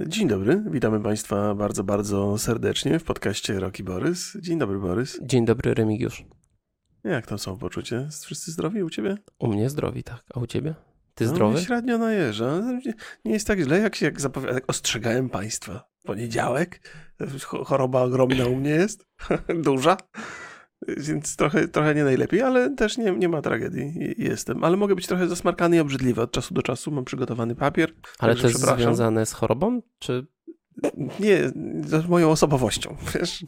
Dzień dobry, witamy Państwa bardzo, bardzo serdecznie w podcaście Roki Borys. Dzień dobry, Borys. Dzień dobry, Remigiusz. Jak tam są poczucie? Wszyscy zdrowi u Ciebie? U mnie zdrowi, tak. A u Ciebie? Ty no, zdrowy? średnio najeżdża. Nie jest tak źle, jak się jak zapowiada. Ostrzegałem Państwa. Poniedziałek, choroba ogromna u mnie jest, duża. Więc trochę, trochę nie najlepiej, ale też nie, nie ma tragedii. Jestem. Ale mogę być trochę zasmarkany i obrzydliwy od czasu do czasu. Mam przygotowany papier. Ale to jest związane z chorobą? Czy nie, z moją osobowością, wiesz,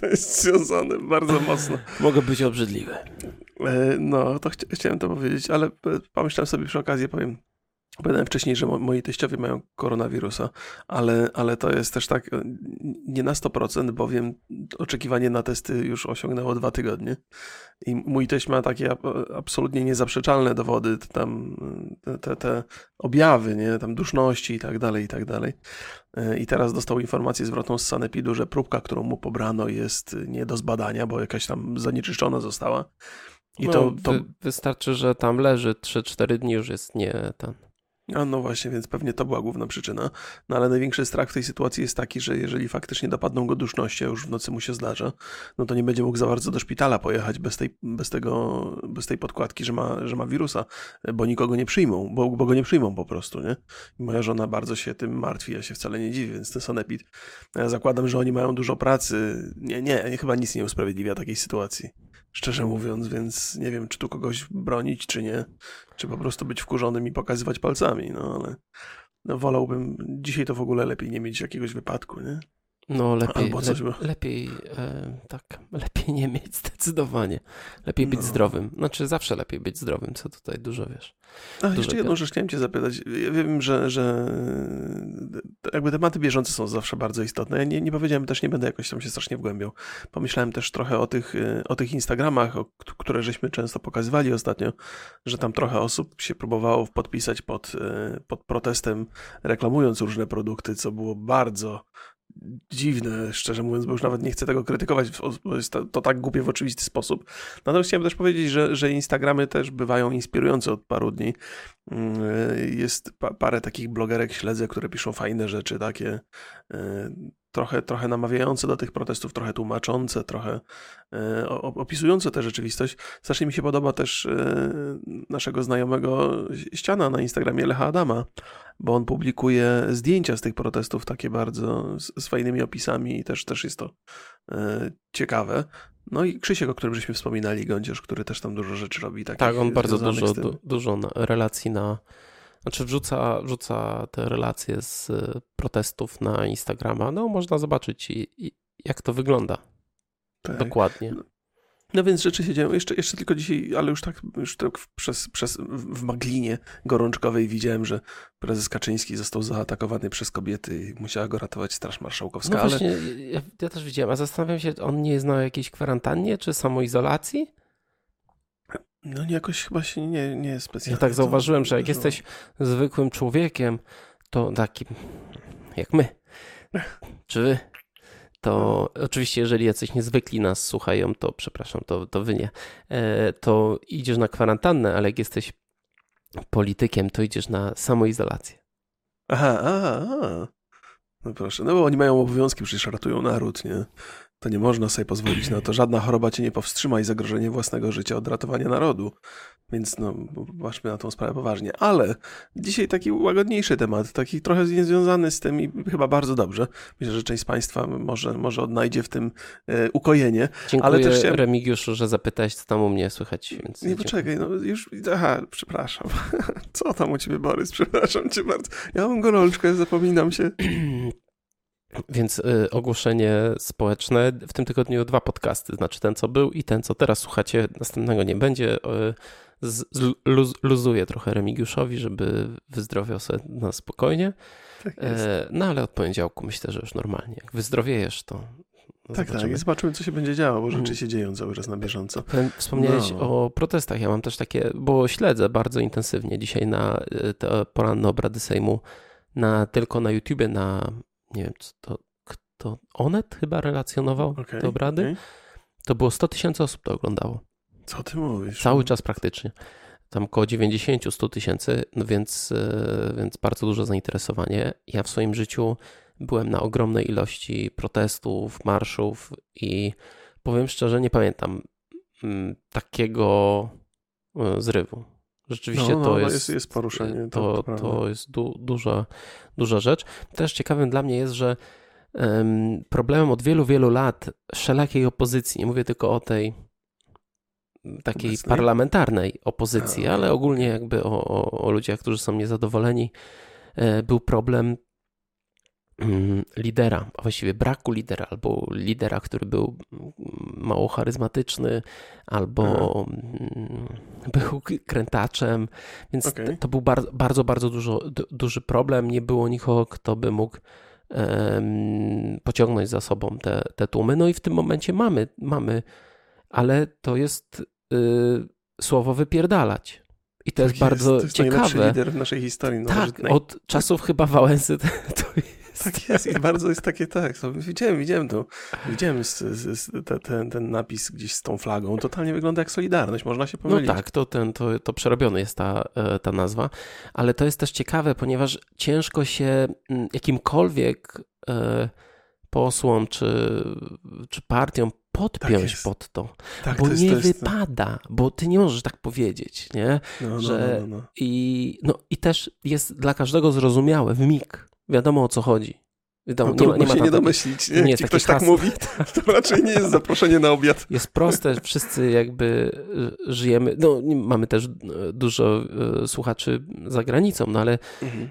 to jest związane bardzo mocno. Mogę być obrzydliwy. E, no, to chciałem to powiedzieć, ale pomyślałem sobie przy okazji, powiem, Powiedziałem wcześniej, że moi teściowie mają koronawirusa, ale, ale to jest też tak nie na 100%, bowiem oczekiwanie na testy już osiągnęło dwa tygodnie. I mój teść ma takie absolutnie niezaprzeczalne dowody, tam te, te objawy, nie, tam duszności i tak dalej, i tak dalej. E, I teraz dostał informację zwrotną z Sanepidu, że próbka, którą mu pobrano jest nie do zbadania, bo jakaś tam zanieczyszczona została. I no, to, to... Wy, wystarczy, że tam leży 3-4 dni już jest nie ten a no właśnie, więc pewnie to była główna przyczyna. No ale największy strach w tej sytuacji jest taki, że jeżeli faktycznie dopadną go duszności, a już w nocy mu się zdarza, no to nie będzie mógł za bardzo do szpitala pojechać bez tej, bez tego, bez tej podkładki, że ma, że ma wirusa, bo nikogo nie przyjmą, bo, bo go nie przyjmą po prostu, nie? I moja żona bardzo się tym martwi, ja się wcale nie dziwię, więc ten sanepid, ja zakładam, że oni mają dużo pracy. Nie, nie, chyba nic nie usprawiedliwia takiej sytuacji szczerze mówiąc, więc nie wiem, czy tu kogoś bronić, czy nie, czy po prostu być wkurzonym i pokazywać palcami, no ale no, wolałbym, dzisiaj to w ogóle lepiej nie mieć jakiegoś wypadku, nie? No lepiej, le, lepiej e, tak, lepiej nie mieć zdecydowanie. Lepiej być no. zdrowym. Znaczy zawsze lepiej być zdrowym, co tutaj dużo wiesz. A jeszcze jedną rzecz chciałem cię zapytać. Ja wiem, że, że jakby tematy bieżące są zawsze bardzo istotne. Ja nie, nie powiedziałem, też nie będę jakoś tam się strasznie wgłębiał. Pomyślałem też trochę o tych, e, o tych Instagramach, o, które żeśmy często pokazywali ostatnio, że tam trochę osób się próbowało podpisać pod, e, pod protestem, reklamując różne produkty, co było bardzo dziwne, szczerze mówiąc, bo już nawet nie chcę tego krytykować, bo jest to, to tak głupie w oczywisty sposób. Natomiast chciałem też powiedzieć, że, że Instagramy też bywają inspirujące od paru dni. Mm, jest pa, parę takich blogerek śledzę, które piszą fajne rzeczy, takie e, trochę, trochę namawiające do tych protestów, trochę tłumaczące, trochę e, opisujące tę rzeczywistość. Strasznie mi się podoba też e, naszego znajomego ściana na Instagramie Lecha Adama, bo on publikuje zdjęcia z tych protestów takie bardzo z, fajnymi opisami i też, też jest to e, ciekawe. No i Krzysiek, o którym żeśmy wspominali, Gądzierz, który też tam dużo rzeczy robi. Tak, on bardzo dużo, du, dużo relacji na znaczy wrzuca, wrzuca te relacje z protestów na Instagrama. No można zobaczyć i, i jak to wygląda. Tak. Dokładnie. No, no więc rzeczy się dzieją. Jeszcze, jeszcze tylko dzisiaj, ale już tak, już tak przez, przez, w Maglinie gorączkowej widziałem, że prezes Kaczyński został zaatakowany przez kobiety i musiała go ratować Straż Marszałkowska. No właśnie, ale... ja, ja, też widziałem, a zastanawiam się, on nie jest na jakiejś kwarantannie czy samoizolacji? No jakoś chyba się nie, nie specjalnie. Ja tak zauważyłem, że jak jesteś zwykłym człowiekiem, to takim jak my, czy wy, to oczywiście jeżeli jacyś niezwykli nas słuchają, to przepraszam, to, to wy nie, e, to idziesz na kwarantannę, ale jak jesteś politykiem, to idziesz na samoizolację. Aha, aha, aha. No proszę, no bo oni mają obowiązki, przecież ratują naród, nie? To nie można sobie pozwolić na to. Żadna choroba cię nie powstrzyma i zagrożenie własnego życia od ratowania narodu. Więc no, patrzmy na tą sprawę poważnie. Ale dzisiaj taki łagodniejszy temat, taki trochę niezwiązany z tym i chyba bardzo dobrze. Myślę, że część z Państwa może, może odnajdzie w tym e, ukojenie. Dziękuję ale też chciałem... Remigiuszu, że zapytałeś, co tam u mnie słychać. Więc nie, poczekaj, no już, aha, przepraszam. Co tam u Ciebie, Borys? Przepraszam Cię bardzo. Ja mam gorączkę, zapominam się. Więc y, ogłoszenie społeczne. W tym tygodniu dwa podcasty, znaczy ten, co był i ten, co teraz słuchacie. Następnego nie będzie. Y, z, z, luz, luzuję trochę Remigiuszowi, żeby wyzdrowiał sobie na spokojnie. Tak e, no ale od poniedziałku myślę, że już normalnie. Jak wyzdrowiejesz, to tak, zobaczymy. tak. I zobaczymy, co się będzie działo, bo rzeczy mm. się dzieją cały czas na bieżąco. Wspomniałeś no. o protestach. Ja mam też takie, bo śledzę bardzo intensywnie dzisiaj na y, te poranne obrady Sejmu, na, tylko na YouTubie, na nie wiem, co to, kto, Onet chyba relacjonował okay, te obrady. Okay. To było 100 tysięcy osób to oglądało. Co ty mówisz? Cały czas praktycznie. tam około 90-100 tysięcy, no więc, e, więc bardzo duże zainteresowanie. Ja w swoim życiu byłem na ogromnej ilości protestów, marszów i powiem szczerze, nie pamiętam mm, takiego e, zrywu. Rzeczywiście no, no, to no jest, jest, jest poruszenie. To, to, to jest du, duża, duża rzecz. Też ciekawym dla mnie jest, że um, problemem od wielu, wielu lat wszelakiej opozycji, nie mówię tylko o tej takiej Obecnej? parlamentarnej opozycji, A, ale ogólnie jakby o, o, o ludziach, którzy są niezadowoleni, e, był problem lidera, a właściwie braku lidera, albo lidera, który był mało charyzmatyczny, albo mm, był krętaczem, więc okay. to był bardzo, bardzo, bardzo dużo, duży problem. Nie było nikogo, kto by mógł um, pociągnąć za sobą te, te tłumy. No i w tym momencie mamy, mamy ale to jest y, słowo wypierdalać. I to tak jest, jest bardzo to jest ciekawe. lider w naszej historii. No, tak, od czasów chyba Wałęsy to. Tak jest i bardzo jest takie, tak, to widziałem, widziałem to, widziałem z, z, z, te, ten, ten napis gdzieś z tą flagą, totalnie wygląda jak Solidarność, można się pomylić. No tak, to, ten, to, to przerobiony jest ta, e, ta nazwa, ale to jest też ciekawe, ponieważ ciężko się mm, jakimkolwiek e, posłom czy, czy partiom podpiąć tak pod to, tak, bo to jest, nie jest... wypada, bo ty nie możesz tak powiedzieć, nie? No, no, że no, no, I, no i też jest dla każdego zrozumiałe w mig, wiadomo o co chodzi. Wiadomo, no, nie, ma, nie ma się nie domyślić. Nie? nie Jeśli ktoś tak mówi, to raczej nie jest zaproszenie na obiad. Jest proste, wszyscy jakby e, żyjemy, no mamy też e, dużo e, słuchaczy za granicą, no ale mhm.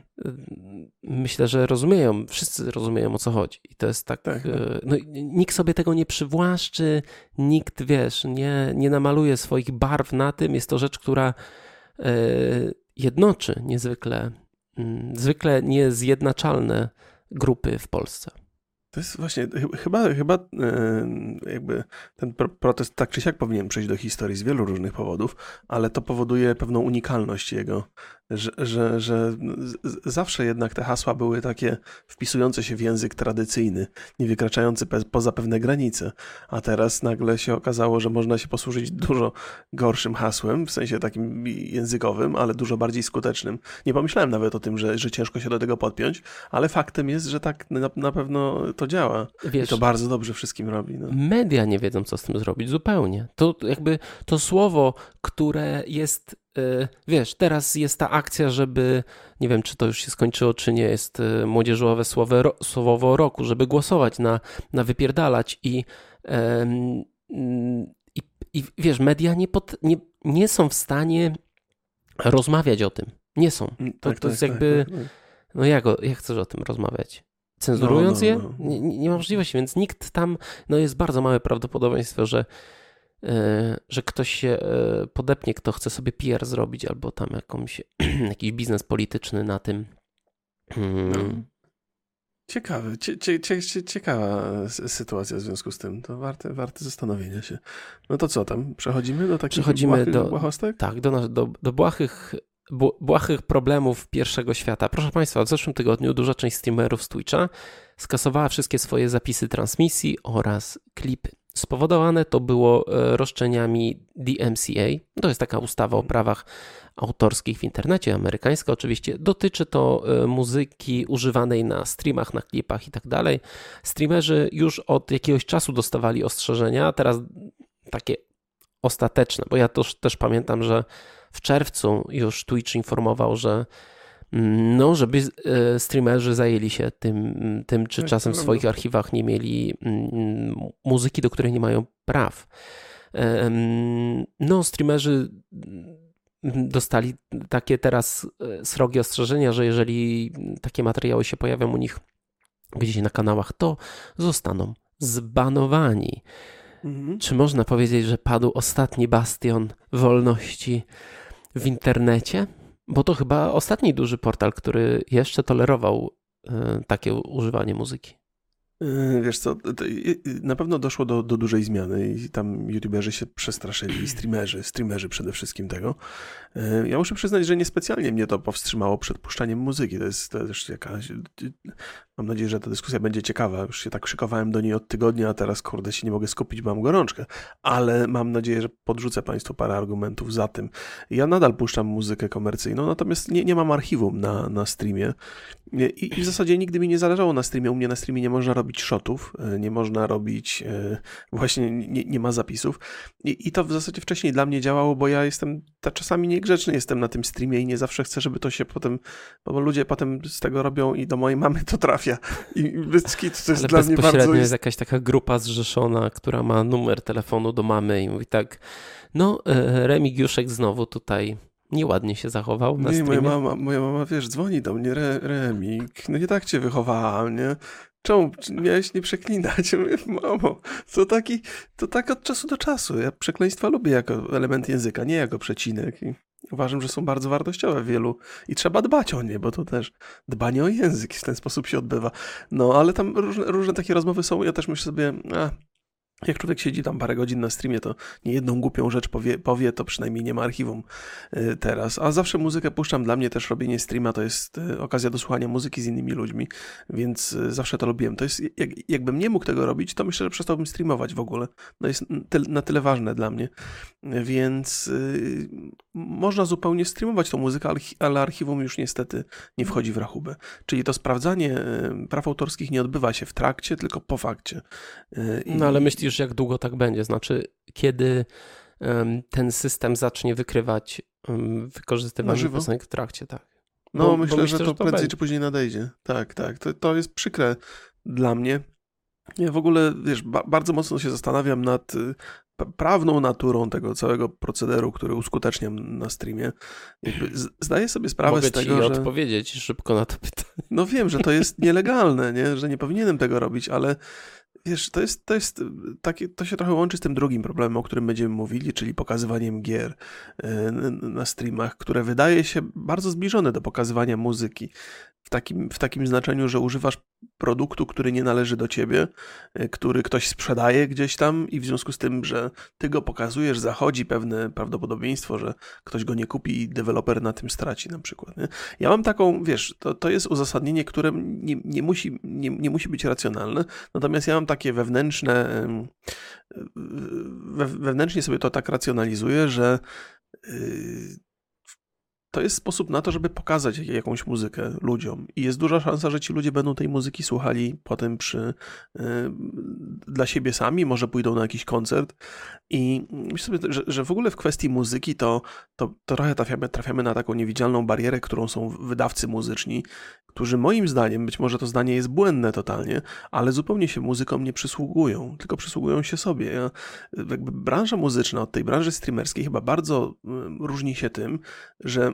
myślę, że rozumieją, wszyscy rozumieją o co chodzi. I to jest tak, tak, tak. no nikt sobie tego nie przywłaszczy, nikt, wiesz, nie, nie namaluje swoich barw na tym. Jest to rzecz, która jednoczy niezwykle, zwykle niezjednaczalne grupy w Polsce. To jest właśnie, chyba, chyba jakby ten protest tak czy siak powinien przejść do historii z wielu różnych powodów, ale to powoduje pewną unikalność jego że, że, że zawsze jednak te hasła były takie wpisujące się w język tradycyjny, nie wykraczający poza pewne granice, a teraz nagle się okazało, że można się posłużyć dużo gorszym hasłem, w sensie takim językowym, ale dużo bardziej skutecznym. Nie pomyślałem nawet o tym, że, że ciężko się do tego podpiąć, ale faktem jest, że tak na, na pewno to działa. Wiesz, I to bardzo dobrze wszystkim robi. No. Media nie wiedzą, co z tym zrobić zupełnie. To jakby to słowo, które jest wiesz, teraz jest ta akcja, żeby, nie wiem, czy to już się skończyło, czy nie, jest y, młodzieżowe słowo, słowo roku, żeby głosować na, na wypierdalać i, i, i wiesz, media nie, pod, nie, nie są w stanie rozmawiać o tym. Nie są. Mm, to, tak, to jest tak, jakby, tak, tak, tak, no jak, jak chcesz o tym rozmawiać? Cenzurując no, no, no. je? Nie, nie ma możliwości, więc nikt tam, no jest bardzo małe prawdopodobieństwo, że że ktoś się e, podepnie, kto chce sobie PR zrobić, albo tam jakąś, jakiś biznes polityczny na tym. No. Ciekawe, cie, cie, cie, ciekawa sytuacja w związku z tym. To warte, warte zastanowienia się. No to co tam? Przechodzimy do takich Przechodzimy błahych, do, błahostek? Tak, do, do, do błahych, błahych problemów pierwszego świata. Proszę Państwa, w zeszłym tygodniu duża część streamerów z Twitcha skasowała wszystkie swoje zapisy transmisji oraz klipy. Spowodowane to było e, roszczeniami DMCA. To jest taka ustawa o prawach autorskich w internecie, amerykańska oczywiście. Dotyczy to e, muzyki używanej na streamach, na klipach i tak dalej. Streamerzy już od jakiegoś czasu dostawali ostrzeżenia, a teraz takie ostateczne, bo ja też, też pamiętam, że w czerwcu już Twitch informował, że no, żeby e, streamerzy zajęli się tym, tym czy tak, czasem w swoich archiwach nie mieli mm, muzyki, do której nie mają praw. No, streamerzy dostali takie teraz e, srogie ostrzeżenia, że jeżeli takie materiały się pojawią u nich gdzieś na kanałach, to zostaną zbanowani. Mhm. Czy można powiedzieć, że padł ostatni bastion wolności w internecie? Bo to chyba ostatni duży portal, który jeszcze tolerował e, takie używanie muzyki. Yy, wiesz co, na pewno doszło do, do dużej zmiany i tam youtuberzy się przestraszyli, streamerzy, streamerzy przede wszystkim tego. Yy, ja muszę przyznać, że niespecjalnie mnie to powstrzymało przed puszczaniem muzyki. To jest, też jakaś... Mam nadzieję, że ta dyskusja będzie ciekawa. Już się tak szykowałem do niej od tygodnia, a teraz kurde się nie mogę skupić, mam gorączkę. Ale mam nadzieję, że podrzucę Państwu parę argumentów za tym. Ja nadal puszczam muzykę komercyjną, natomiast nie, nie mam archiwum na, na streamie. I, I w zasadzie nigdy mi nie zależało na streamie. U mnie na streamie nie można robić robić shotów, e, nie można robić, e, właśnie nie, nie ma zapisów. I, I, to w zasadzie wcześniej dla mnie działało, bo ja jestem czasami niegrzeczny jestem na tym streamie i nie zawsze chcę, żeby to się potem, bo ludzie potem z tego robią i do mojej mamy to trafia. I Bycki to jest Ale dla mnie bardzo... jest jakaś taka grupa zrzeszona, która ma numer telefonu do mamy i mówi tak, no e, Remigiuszek znowu tutaj nieładnie się zachował na nie, moja mama, moja mama, wiesz, dzwoni do mnie, Re, Remik, no nie tak cię wychowałam, nie? Czemu miałeś nie przeklinać? Mówię, mamo, to taki, to tak od czasu do czasu. Ja przekleństwa lubię jako element języka, nie jako przecinek. I uważam, że są bardzo wartościowe wielu i trzeba dbać o nie, bo to też dbanie o język w ten sposób się odbywa. No, ale tam różne, różne takie rozmowy są. Ja też myślę sobie, a, jak człowiek siedzi tam parę godzin na streamie, to nie jedną głupią rzecz powie, powie, to przynajmniej nie ma archiwum y, teraz. A zawsze muzykę puszczam. Dla mnie też robienie streama to jest y, okazja do słuchania muzyki z innymi ludźmi, więc y, zawsze to lubiłem. To jest, jak, jakbym nie mógł tego robić, to myślę, że przestałbym streamować w ogóle. No jest na tyle ważne dla mnie. Więc można zupełnie streamować tą muzykę, ale archiwum już niestety nie wchodzi w rachubę. Czyli to sprawdzanie praw autorskich nie odbywa się w trakcie, tylko po fakcie. no ale myślisz, myślisz, jak długo tak będzie? Znaczy, kiedy ten system zacznie wykrywać wykorzystywanie piosenek w trakcie, tak? No, bo, myślę, bo myślę, że to, to prędzej będzie. czy później nadejdzie. Tak, tak. To, to jest przykre dla mnie. Ja w ogóle, wiesz, ba bardzo mocno się zastanawiam nad y, prawną naturą tego całego procederu, który uskuteczniam na streamie. Zdaję sobie sprawę Mogę z tego, ci że... odpowiedzieć szybko na to pytanie. No wiem, że to jest nielegalne, nie? że nie powinienem tego robić, ale Wiesz, to jest, to jest takie, to się trochę łączy z tym drugim problemem, o którym będziemy mówili, czyli pokazywaniem gier e, na streamach, które wydaje się bardzo zbliżone do pokazywania muzyki w takim, w takim znaczeniu, że używasz produktu, który nie należy do ciebie, e, który ktoś sprzedaje gdzieś tam i w związku z tym, że ty go pokazujesz, zachodzi pewne prawdopodobieństwo, że ktoś go nie kupi i deweloper na tym straci na przykład. Nie? Ja mam taką, wiesz, to, to jest uzasadnienie, które nie, nie, musi, nie, nie musi być racjonalne, natomiast ja mam takie wewnętrzne, wewnętrznie sobie to tak racjonalizuję, że y, to jest sposób na to, żeby pokazać jakąś muzykę ludziom. I jest duża szansa, że ci ludzie będą tej muzyki słuchali potem przy, y, dla siebie sami, może pójdą na jakiś koncert. I myślę sobie, że, że w ogóle w kwestii muzyki to, to, to trochę trafiamy, trafiamy na taką niewidzialną barierę, którą są wydawcy muzyczni, którzy moim zdaniem, być może to zdanie jest błędne totalnie, ale zupełnie się muzykom nie przysługują, tylko przysługują się sobie. Ja, jakby branża muzyczna od tej branży streamerskiej chyba bardzo mm, różni się tym, że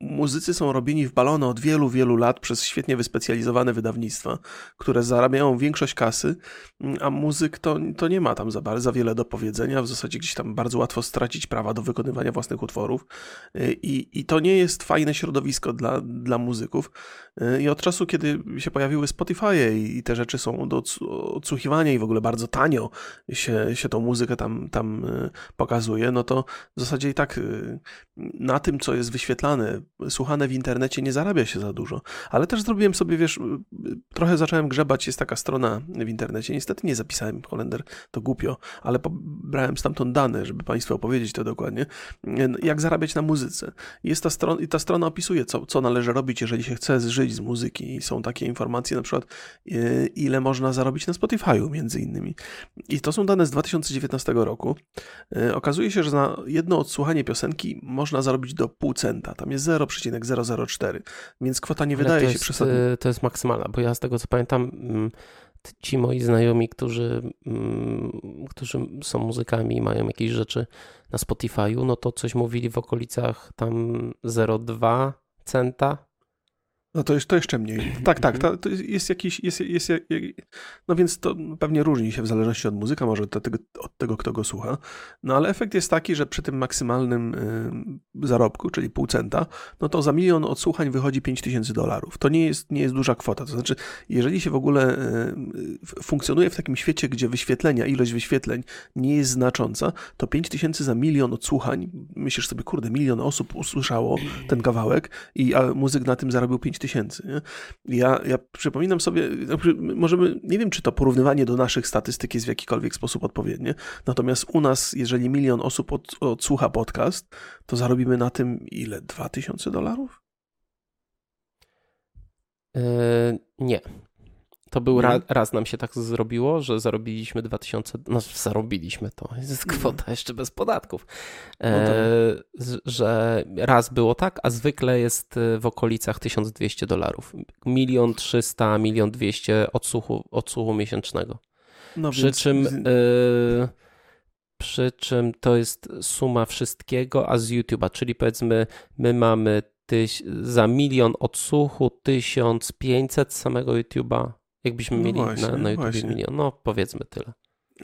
Muzycy są robieni w balony od wielu, wielu lat przez świetnie wyspecjalizowane wydawnictwa, które zarabiają większość kasy, a muzyk to, to nie ma tam za, za wiele do powiedzenia. W zasadzie gdzieś tam bardzo łatwo stracić prawa do wykonywania własnych utworów. I, i to nie jest fajne środowisko dla, dla muzyków. I od czasu, kiedy się pojawiły Spotify i te rzeczy są do odsłuchiwania i w ogóle bardzo tanio się, się tą muzykę tam, tam e, pokazuje, no to w zasadzie i tak na tym, co jest wyświetlane słuchane w internecie nie zarabia się za dużo. Ale też zrobiłem sobie, wiesz, trochę zacząłem grzebać, jest taka strona w internecie, niestety nie zapisałem Holender, to głupio, ale brałem stamtąd dane, żeby Państwu opowiedzieć to dokładnie, jak zarabiać na muzyce. Jest ta strona, i ta strona opisuje, co, co należy robić, jeżeli się chce żyć z muzyki i są takie informacje, na przykład e, ile można zarobić na Spotify'u między innymi. I to są dane z 2019 roku. Okazuje się, że na jedno odsłuchanie piosenki można zarobić do pół centa. Tam jest 0, 0,004, więc kwota nie Ale wydaje się przesadna. Y, to jest maksymalna, bo ja z tego co pamiętam, mm, ci moi znajomi, którzy, mm, którzy są muzykami i mają jakieś rzeczy na Spotify'u, no to coś mówili w okolicach tam 0,2 centa No to, to jeszcze mniej. Tak, tak. To, to jest jakiś. Jest, jest, jest, no więc to pewnie różni się w zależności od muzyka, może od tego, od tego, kto go słucha. No ale efekt jest taki, że przy tym maksymalnym y, zarobku, czyli pół centa, no to za milion odsłuchań wychodzi 5 tysięcy dolarów. To nie jest, nie jest duża kwota. To znaczy, jeżeli się w ogóle y, funkcjonuje w takim świecie, gdzie wyświetlenia, ilość wyświetleń nie jest znacząca, to 5 tysięcy za milion odsłuchań, myślisz sobie, kurde, milion osób usłyszało ten kawałek i a muzyk na tym zarobił 5 tysięcy. Ja, ja przypominam sobie, możemy, nie wiem, czy to porównywanie do naszych statystyk jest w jakikolwiek sposób odpowiednie, natomiast u nas, jeżeli milion osób od, odsłucha podcast, to zarobimy na tym ile? 2000 dolarów? Yy, nie. To był ra, raz nam się tak zrobiło, że zarobiliśmy 2000, no zarobiliśmy to, jest kwota jeszcze bez podatków, no e, że raz było tak, a zwykle jest w okolicach 1200 dolarów. Milion 300, milion 200 odsłuchu, odsłuchu miesięcznego. No przy więc... czym... E, przy czym to jest suma wszystkiego, a z YouTube'a, czyli powiedzmy my mamy tyś, za milion odsłuchu 1500 z samego YouTube'a Jakbyśmy no mieli właśnie, na, na YouTube właśnie. milion, no powiedzmy tyle.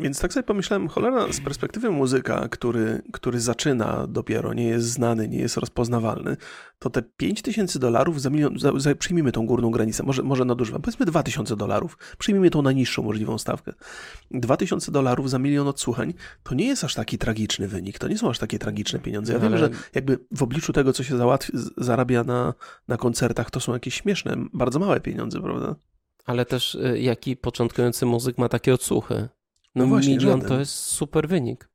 Więc tak sobie pomyślałem, cholera, z perspektywy muzyka, który, który zaczyna dopiero, nie jest znany, nie jest rozpoznawalny, to te 5000 dolarów za milion, za, za, przyjmijmy tą górną granicę, może, może nadużywam, powiedzmy 2000 dolarów, przyjmijmy tą najniższą możliwą stawkę. 2000 dolarów za milion odsłuchań to nie jest aż taki tragiczny wynik, to nie są aż takie tragiczne pieniądze. Ja no, wiem, że jakby w obliczu tego, co się załatwi, zarabia na, na koncertach, to są jakieś śmieszne, bardzo małe pieniądze, prawda? Ale też y, jaki początkujący muzyk ma takie odsłuchy? No, no właśnie, milion żaden. to jest super wynik.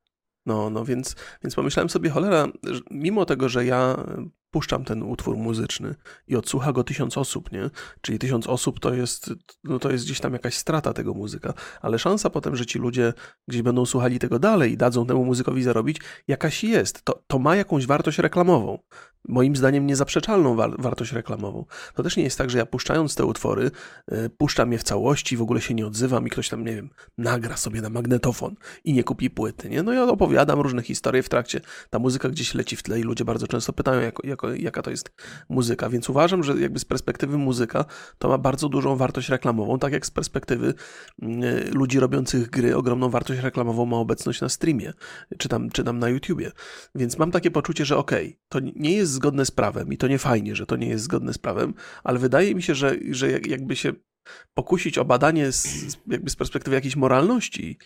No, no więc, więc pomyślałem sobie, cholera, mimo tego, że ja puszczam ten utwór muzyczny i odsłucha go tysiąc osób, nie? Czyli tysiąc osób to jest, no to jest gdzieś tam jakaś strata tego muzyka, ale szansa potem, że ci ludzie gdzieś będą słuchali tego dalej i dadzą temu muzykowi zarobić, jakaś jest. To, to ma jakąś wartość reklamową moim zdaniem niezaprzeczalną war wartość reklamową. To też nie jest tak, że ja puszczając te utwory, y, puszczam je w całości, w ogóle się nie odzywam i ktoś tam, nie wiem, nagra sobie na magnetofon i nie kupi płyty, nie? No ja opowiadam różne historie w trakcie, ta muzyka gdzieś leci w tle i ludzie bardzo często pytają, jako, jako, jaka to jest muzyka, więc uważam, że jakby z perspektywy muzyka to ma bardzo dużą wartość reklamową, tak jak z perspektywy y, ludzi robiących gry ogromną wartość reklamową ma obecność na streamie, czy tam, czy tam na YouTubie. Więc mam takie poczucie, że okej, okay, to nie jest jest zgodne z prawem. I to nie fajnie, że to nie jest zgodne z prawem, ale wydaje mi się, że, że jakby się pokusić o badanie z, jakby z perspektywy jakiejś moralności,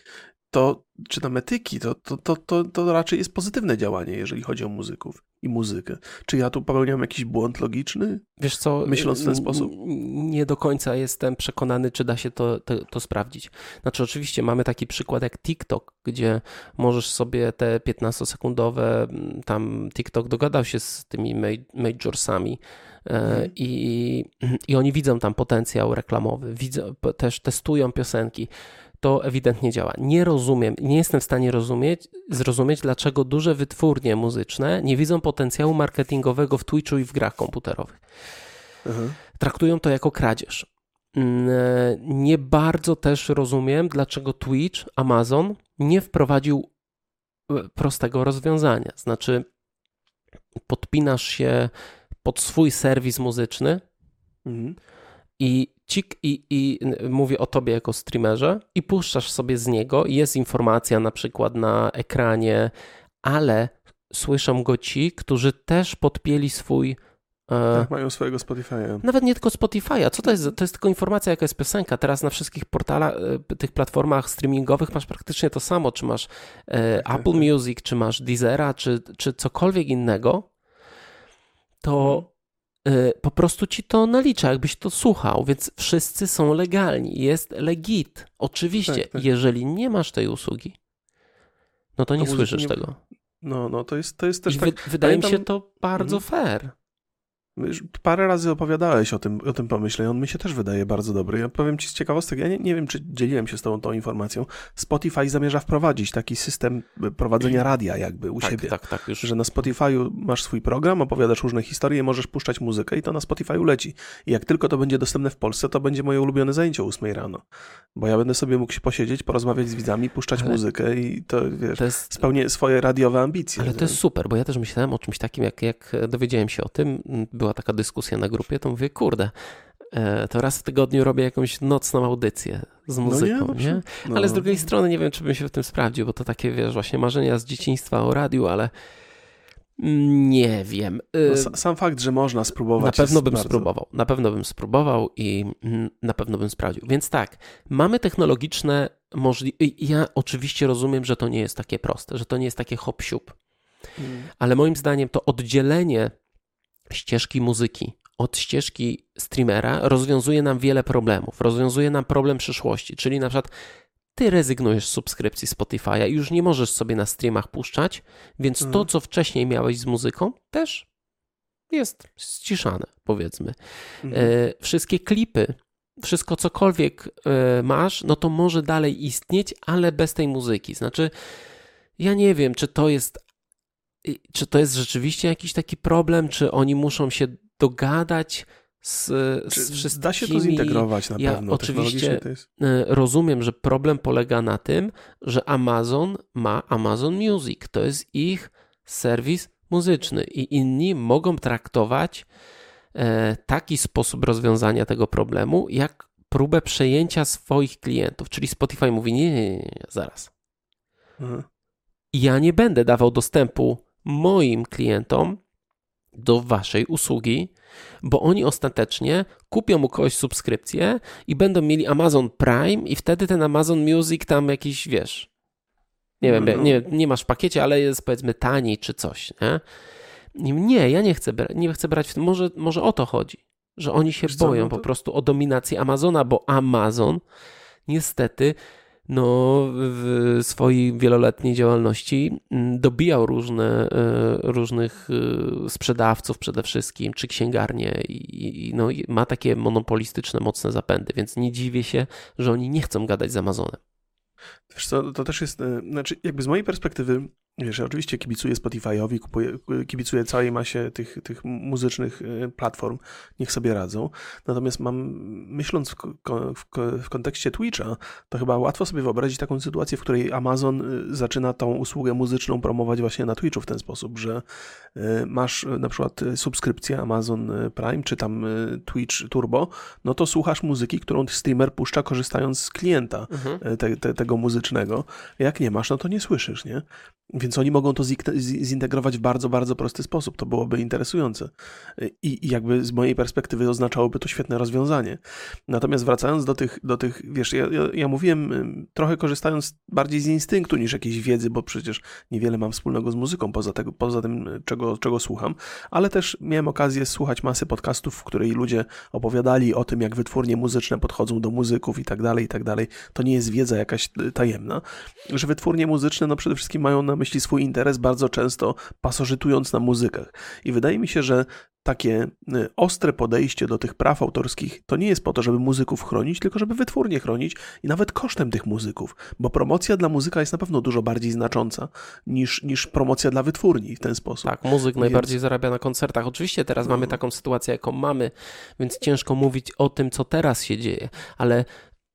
to, czy tam etyki, to, to, to, to, to raczej jest pozytywne działanie, jeżeli chodzi o muzyków i muzykę. Czy ja tu popełniam jakiś błąd logiczny? Wiesz co, myśląc w ten sposób? Nie do końca jestem przekonany, czy da się to, to, to, sprawdzić. Znaczy, oczywiście mamy taki przykład jak TikTok, gdzie możesz sobie te 15-sekundowe, tam TikTok dogadał się z tymi majorsami. E, mhm. I, I oni widzą tam potencjał reklamowy, widzą, też testują piosenki to ewidentnie działa. Nie rozumiem, nie jestem w stanie rozumieć, zrozumieć, dlaczego duże wytwórnie muzyczne nie widzą potencjału marketingowego w Twitchu i w grach komputerowych. Mhm. Traktują to jako kradzież. Mm, nie bardzo też rozumiem, dlaczego Twitch, Amazon nie wprowadził e, prostego rozwiązania. Znaczy, podpinasz się pod swój serwis muzyczny mhm. I cik i, i mówię o tobie jako streamerze i puszczasz sobie z niego, jest informacja na przykład na ekranie, ale słyszą go ci, którzy też podpięli swój e, tak, mają swojego Spotify'a. Nawet nie tylko Spotify'a. Co to jest? To jest tylko informacja, jaka jest piosenka. Teraz na wszystkich portalach, e, tych platformach streamingowych masz praktycznie to samo. Czy masz e, tak, Apple tak. Music, czy masz Deezera, czy, czy cokolwiek innego, to mhm. Po prostu ci to nalicza, jakbyś to słuchał, więc wszyscy są legalni. Jest legit. Oczywiście, tak, tak. jeżeli nie masz tej usługi, no to nie to słyszysz nie... tego. No, no to jest, to jest też I tak. wydaje Pamiętam... mi się to bardzo mhm. fair. Już parę razy opowiadałeś o tym, o tym pomyśle i on mi się też wydaje bardzo dobry. Ja powiem ci z ciekawostek, ja nie, nie wiem, czy dzieliłem się z tobą tą informacją. Spotify zamierza wprowadzić taki system prowadzenia radia jakby u tak, siebie. Tak, tak, już. Że na Spotify'u masz swój program, opowiadasz różne historie, możesz puszczać muzykę i to na Spotify'u leci. I jak tylko to będzie dostępne w Polsce, to będzie moje ulubione zajęcie o 8 rano. Bo ja będę sobie mógł się posiedzieć, porozmawiać z widzami, puszczać ale muzykę i to, wiesz, to jest... spełnię swoje radiowe ambicje. Ale to jest super, bo ja też myślałem o czymś takim, jak, jak dowiedziałem się o tym, była taka dyskusja na grupie, to mówię, kurde, e, to raz w tygodniu robię jakąś nocną audycję z muzyką, no nie? nie? No. Ale z drugiej strony nie wiem, czy bym się w tym sprawdził, bo to takie, wiesz, właśnie marzenia z dzieciństwa o radiu, ale nie wiem. No, sam fakt, że można spróbować. Na pewno bym bardzo... spróbował. Na pewno bym spróbował i mm, na pewno bym sprawdził. Więc tak, mamy technologiczne możliwości. Ja oczywiście rozumiem, że to nie jest takie proste, że to nie jest takie hop siup. Hmm. Ale moim zdaniem to oddzielenie ścieżki muzyki od ścieżki streamera rozwiązuje nam wiele problemów. Rozwiązuje nam problem przyszłości, czyli na przykład ty rezygnujesz z subskrypcji Spotify'a i już nie możesz sobie na streamach puszczać, więc to, mhm. co wcześniej miałeś z muzyką, też jest ściszane, powiedzmy. Mhm. E, wszystkie klipy, wszystko cokolwiek e, masz, no to może dalej istnieć, ale bez tej muzyki. Znaczy, ja nie wiem, czy to jest czy to jest rzeczywiście jakiś taki problem, czy oni muszą się dogadać z, z wszystkimi. Da się to zintegrować na ja pewno. Oczywiście. E, rozumiem, że problem polega na tym, że Amazon ma Amazon Music. To jest ich serwis muzyczny i inni mogą traktować e, taki sposób rozwiązania tego problemu, jak próbę przejęcia swoich klientów. Czyli Spotify mówi: Nie, nie, nie, nie zaraz. Mhm. Ja nie będę dawał dostępu moim klientom do waszej usługi, bo oni ostatecznie kupią u kogoś subskrypcję i będą mieli Amazon Prime i wtedy ten Amazon Music tam jakiś, wiesz, nie wiem, no. nie, nie masz w pakiecie, ale jest powiedzmy taniej czy coś, nie? Nie, ja nie chcę, nie chcę brać w tym, może, może o to chodzi, że oni się Wiesz boją co, no to... po prostu o dominację Amazona, bo Amazon niestety no, w swojej wieloletniej działalności mm, dobijał różne, e, różnych e, sprzedawców przede wszystkim, czy księgarnie i, no, ma takie monopolistyczne, mocne zapędy, więc nie dziwię się, że oni nie chcą gadać z Amazonem. Wiesz co, to też jest, e, znaczy jakby z mojej perspektywy Wiesz, ja oczywiście kibicuję Spotify'owi, kupuję, kibicuję całej masie tych, tych muzycznych y, platform, niech sobie radzą. Natomiast mam, myśląc w, w, w, kontekście Twitcha, to chyba łatwo sobie wyobrazić taką sytuację, w której Amazon y, zaczyna tą usługę muzyczną promować właśnie na Twitchu w ten sposób, że y, masz na przykład subskrypcję Amazon Prime, czy tam Twitch Turbo, no to słuchasz muzyki, którą streamer puszcza korzystając z klienta mhm. te, te, tego muzycznego. Jak nie masz, no to nie słyszysz, nie? Więc oni mogą to zintegrować w bardzo, bardzo prosty sposób. To byłoby interesujące. I, jakby z mojej perspektywy oznaczałoby to świetne rozwiązanie. Natomiast wracając do tych, do tych wiesz, ja, ja, mówiłem trochę korzystając bardziej z instynktu niż jakiejś wiedzy, bo przecież niewiele mam wspólnego z muzyką poza, tego, poza tym, czego, czego słucham, ale też miałem okazję słuchać masy podcastów, w której ludzie opowiadali o tym, jak wytwórnie muzyczne podchodzą do muzyków i tak dalej, i tak dalej. To nie jest wiedza jakaś tajemna, że wytwórnie muzyczne no przede wszystkim mają na myśli swój interes, bardzo często pasożytując na muzykach. I wydaje mi się, że takie y, ostre podejście do tych praw autorskich to nie jest po to, żeby muzyków chronić, tylko żeby wytwórnie chronić i nawet kosztem tych muzyków, bo promocja dla muzyka jest na pewno dużo bardziej znacząca niż, niż promocja dla wytwórni w ten sposób. Tak, muzyk więc... najbardziej zarabia na koncertach. Oczywiście teraz no. mamy taką sytuację, jaką mamy, więc ciężko mówić o tym, co teraz się dzieje, ale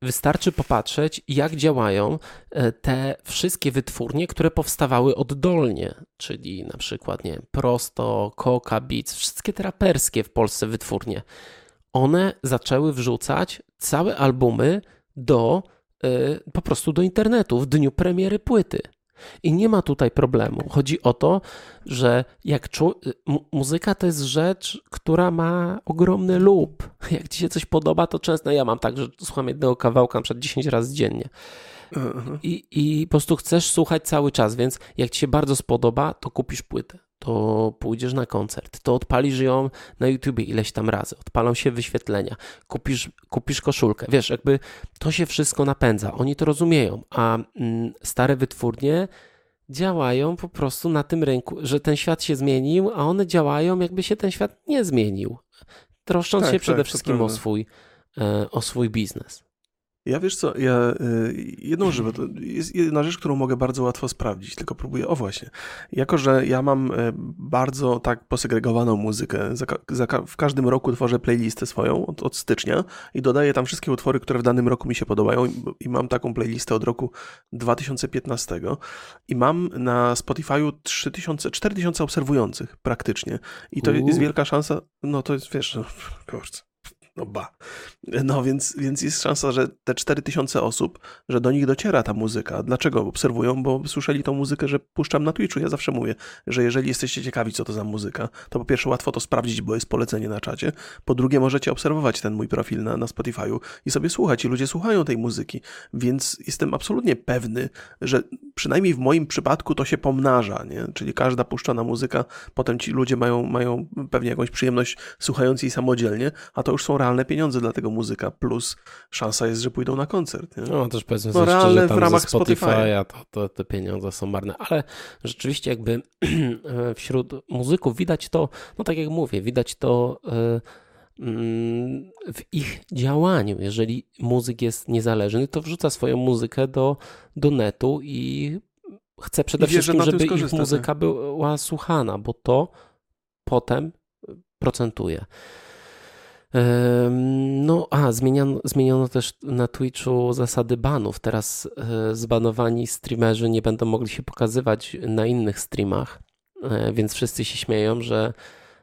Wystarczy popatrzeć, jak działają e, te wszystkie wytwórnie, które powstawały oddolnie, czyli na przykład nie, Prosto, Coca, Beats, wszystkie te raperskie w Polsce wytwórnie. One zaczęły wrzucać całe albumy do y, po prostu do internetu w dniu premiery płyty. I nie ma tutaj problemu. Chodzi o to, że jak muzyka to jest rzecz, która ma ogromny lub. Jak ci się coś podoba, to często ja mam tak, że słucham jednego kawałka na przykład 10 razy dziennie. I, I po prostu chcesz słuchać cały czas, więc jak ci się bardzo spodoba, to kupisz płytę to pójdziesz na koncert, to odpalisz ją na YouTubie ileś tam razy, odpalą się wyświetlenia, kupisz, kupisz koszulkę. Wiesz, jakby to się wszystko napędza, oni to rozumieją, a mm, stare wytwórnie działają po prostu na tym rynku, że ten świat się zmienił, a one działają jakby się ten świat nie zmienił, troszcząc tak, się przede tak, wszystkim o swój, e, o swój biznes. Ja wiesz co, ja y, jedną rzecz, to jest jedna rzecz, którą mogę bardzo łatwo sprawdzić, tylko próbuję, o właśnie, jako że ja mam y, bardzo tak posegregowaną muzykę, za, za, w każdym roku tworzę playlistę swoją od, od, stycznia i dodaję tam wszystkie utwory, które w danym roku mi się podobają i, i mam taką playlistę od roku 2015 i mam na Spotify'u 3000, 4000 obserwujących praktycznie i to jest wielka szansa, no to jest, wiesz, no, kurczę, no ba. No więc, więc jest szansa, że te 4000 osób, że do nich dociera ta muzyka. Dlaczego obserwują? Bo słyszeli tą muzykę, że puszczam na Twitchu. Ja zawsze mówię, że jeżeli jesteście ciekawi, co to za muzyka, to po pierwsze łatwo to sprawdzić, bo jest polecenie na czacie. Po drugie możecie obserwować ten mój profil na, na Spotify'u i sobie słuchać. I ludzie słuchają tej muzyki. Więc jestem absolutnie pewny, że przynajmniej w moim przypadku to się pomnaża, nie? Czyli każda puszczana muzyka, potem ci ludzie mają, mają pewnie jakąś przyjemność słuchając jej samodzielnie, a to już są realne pieniądze dla tego muzyka, plus szansa jest, że pójdą na koncert. Nie? No też powiedzmy no, sobie szczerze, tam w ramach Spotify'a to, to te pieniądze są marne, ale rzeczywiście jakby wśród muzyków widać to, no tak jak mówię, widać to e, mm, w ich działaniu. Jeżeli muzyk jest niezależny, to wrzuca swoją muzykę do, do netu i chce przede I wszystkim, żeby ich muzyka była słuchana, bo to potem procentuje. No, a zmieniono, zmieniono też na Twitchu zasady banów. Teraz e, zbanowani streamerzy nie będą mogli się pokazywać na innych streamach, e, więc wszyscy się śmieją, że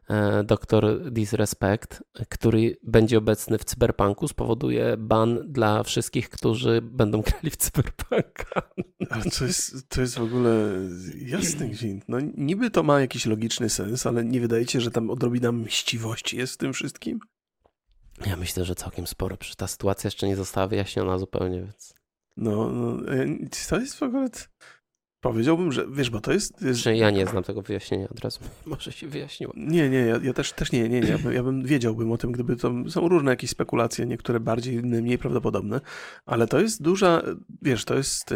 e, doktor Disrespect, który będzie obecny w Cyberpunku, spowoduje ban dla wszystkich, którzy będą grali w Cyberpunka. Ale to jest, to jest w ogóle jasny gwint. No niby to ma jakiś logiczny sens, ale nie wydaje ci, że tam odrobina mściwości jest w tym wszystkim? Ja myślę, że całkiem sporo, przecież ta sytuacja jeszcze nie została wyjaśniona zupełnie, więc... No, no e, to jest w ogóle... Powiedziałbym, że wiesz, bo to jest. jest... Że ja nie znam tego wyjaśnienia od razu. Może się wyjaśniło. Nie, nie, ja, ja też, też nie, nie, nie. Ja, ja bym wiedziałbym o tym, gdyby to. Są różne jakieś spekulacje, niektóre bardziej, inne mniej prawdopodobne, ale to jest duża. Wiesz, to jest.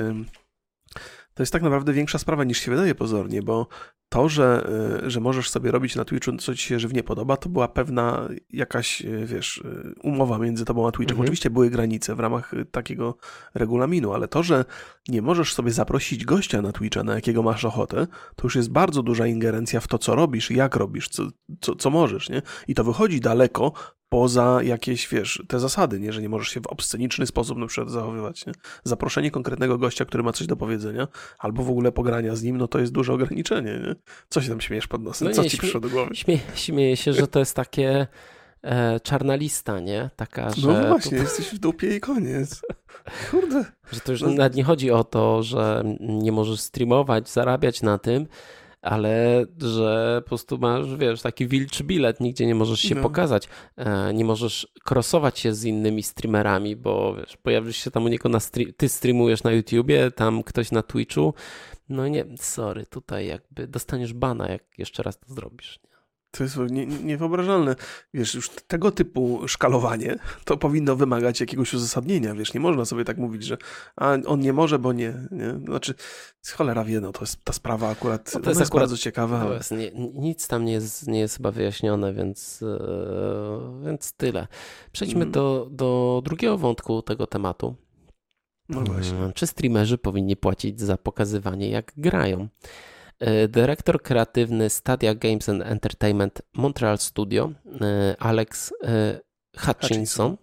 To jest tak naprawdę większa sprawa niż się wydaje pozornie, bo to, że, y, że możesz sobie robić na Twitchu, co ci się żywnie podoba, to była pewna jakaś, y, wiesz, y, umowa między tobą a Twitchem. Mhm. Oczywiście były granice w ramach takiego regulaminu, ale to, że nie możesz sobie zaprosić gościa na Twitcha, na jakiego masz ochotę, to już jest bardzo duża ingerencja w to, co robisz, jak robisz, co, co, co możesz, nie? I to wychodzi daleko poza jakieś, wiesz, te zasady, nie? Że nie możesz się w obsceniczny sposób na przykład zachowywać, nie? Zaproszenie konkretnego gościa, który ma coś do powiedzenia, albo w ogóle pogrania z nim, no to jest duże ograniczenie, nie? Co się tam śmiejesz pod nosem? No Co nie, ci przyszło do głowy? Śmie śmieję się, że to jest takie e, czarna lista, nie? Taka, no że... No właśnie, jesteś w dupie i koniec. Kurde. Że to już no... nawet nie chodzi o to, że nie możesz streamować, zarabiać na tym, ale że po prostu masz, wiesz, taki wilczy bilet, nigdzie nie możesz się no. pokazać, e, nie możesz crossować się z innymi streamerami, bo wiesz, pojawisz się tam u niego na stream, ty streamujesz na YouTubie, tam ktoś na Twitchu, no nie, sorry, tutaj jakby dostaniesz bana, jak jeszcze raz to zrobisz. To jest nie, niewyobrażalne. Wiesz, już tego typu szkalowanie to powinno wymagać jakiegoś uzasadnienia. Wiesz, nie można sobie tak mówić, że a on nie może, bo nie. nie? Znaczy, cholera wie, no to jest ta sprawa akurat, no to jest, jest akurat, bardzo ciekawa. Ale... Nie, nic tam nie jest, nie jest chyba wyjaśnione, więc, yy, więc tyle. Przejdźmy hmm. do, do drugiego wątku tego tematu. No właśnie. Czy streamerzy powinni płacić za pokazywanie, jak grają? E, dyrektor kreatywny Stadia Games and Entertainment Montreal Studio, e, Alex e, Hutchinson.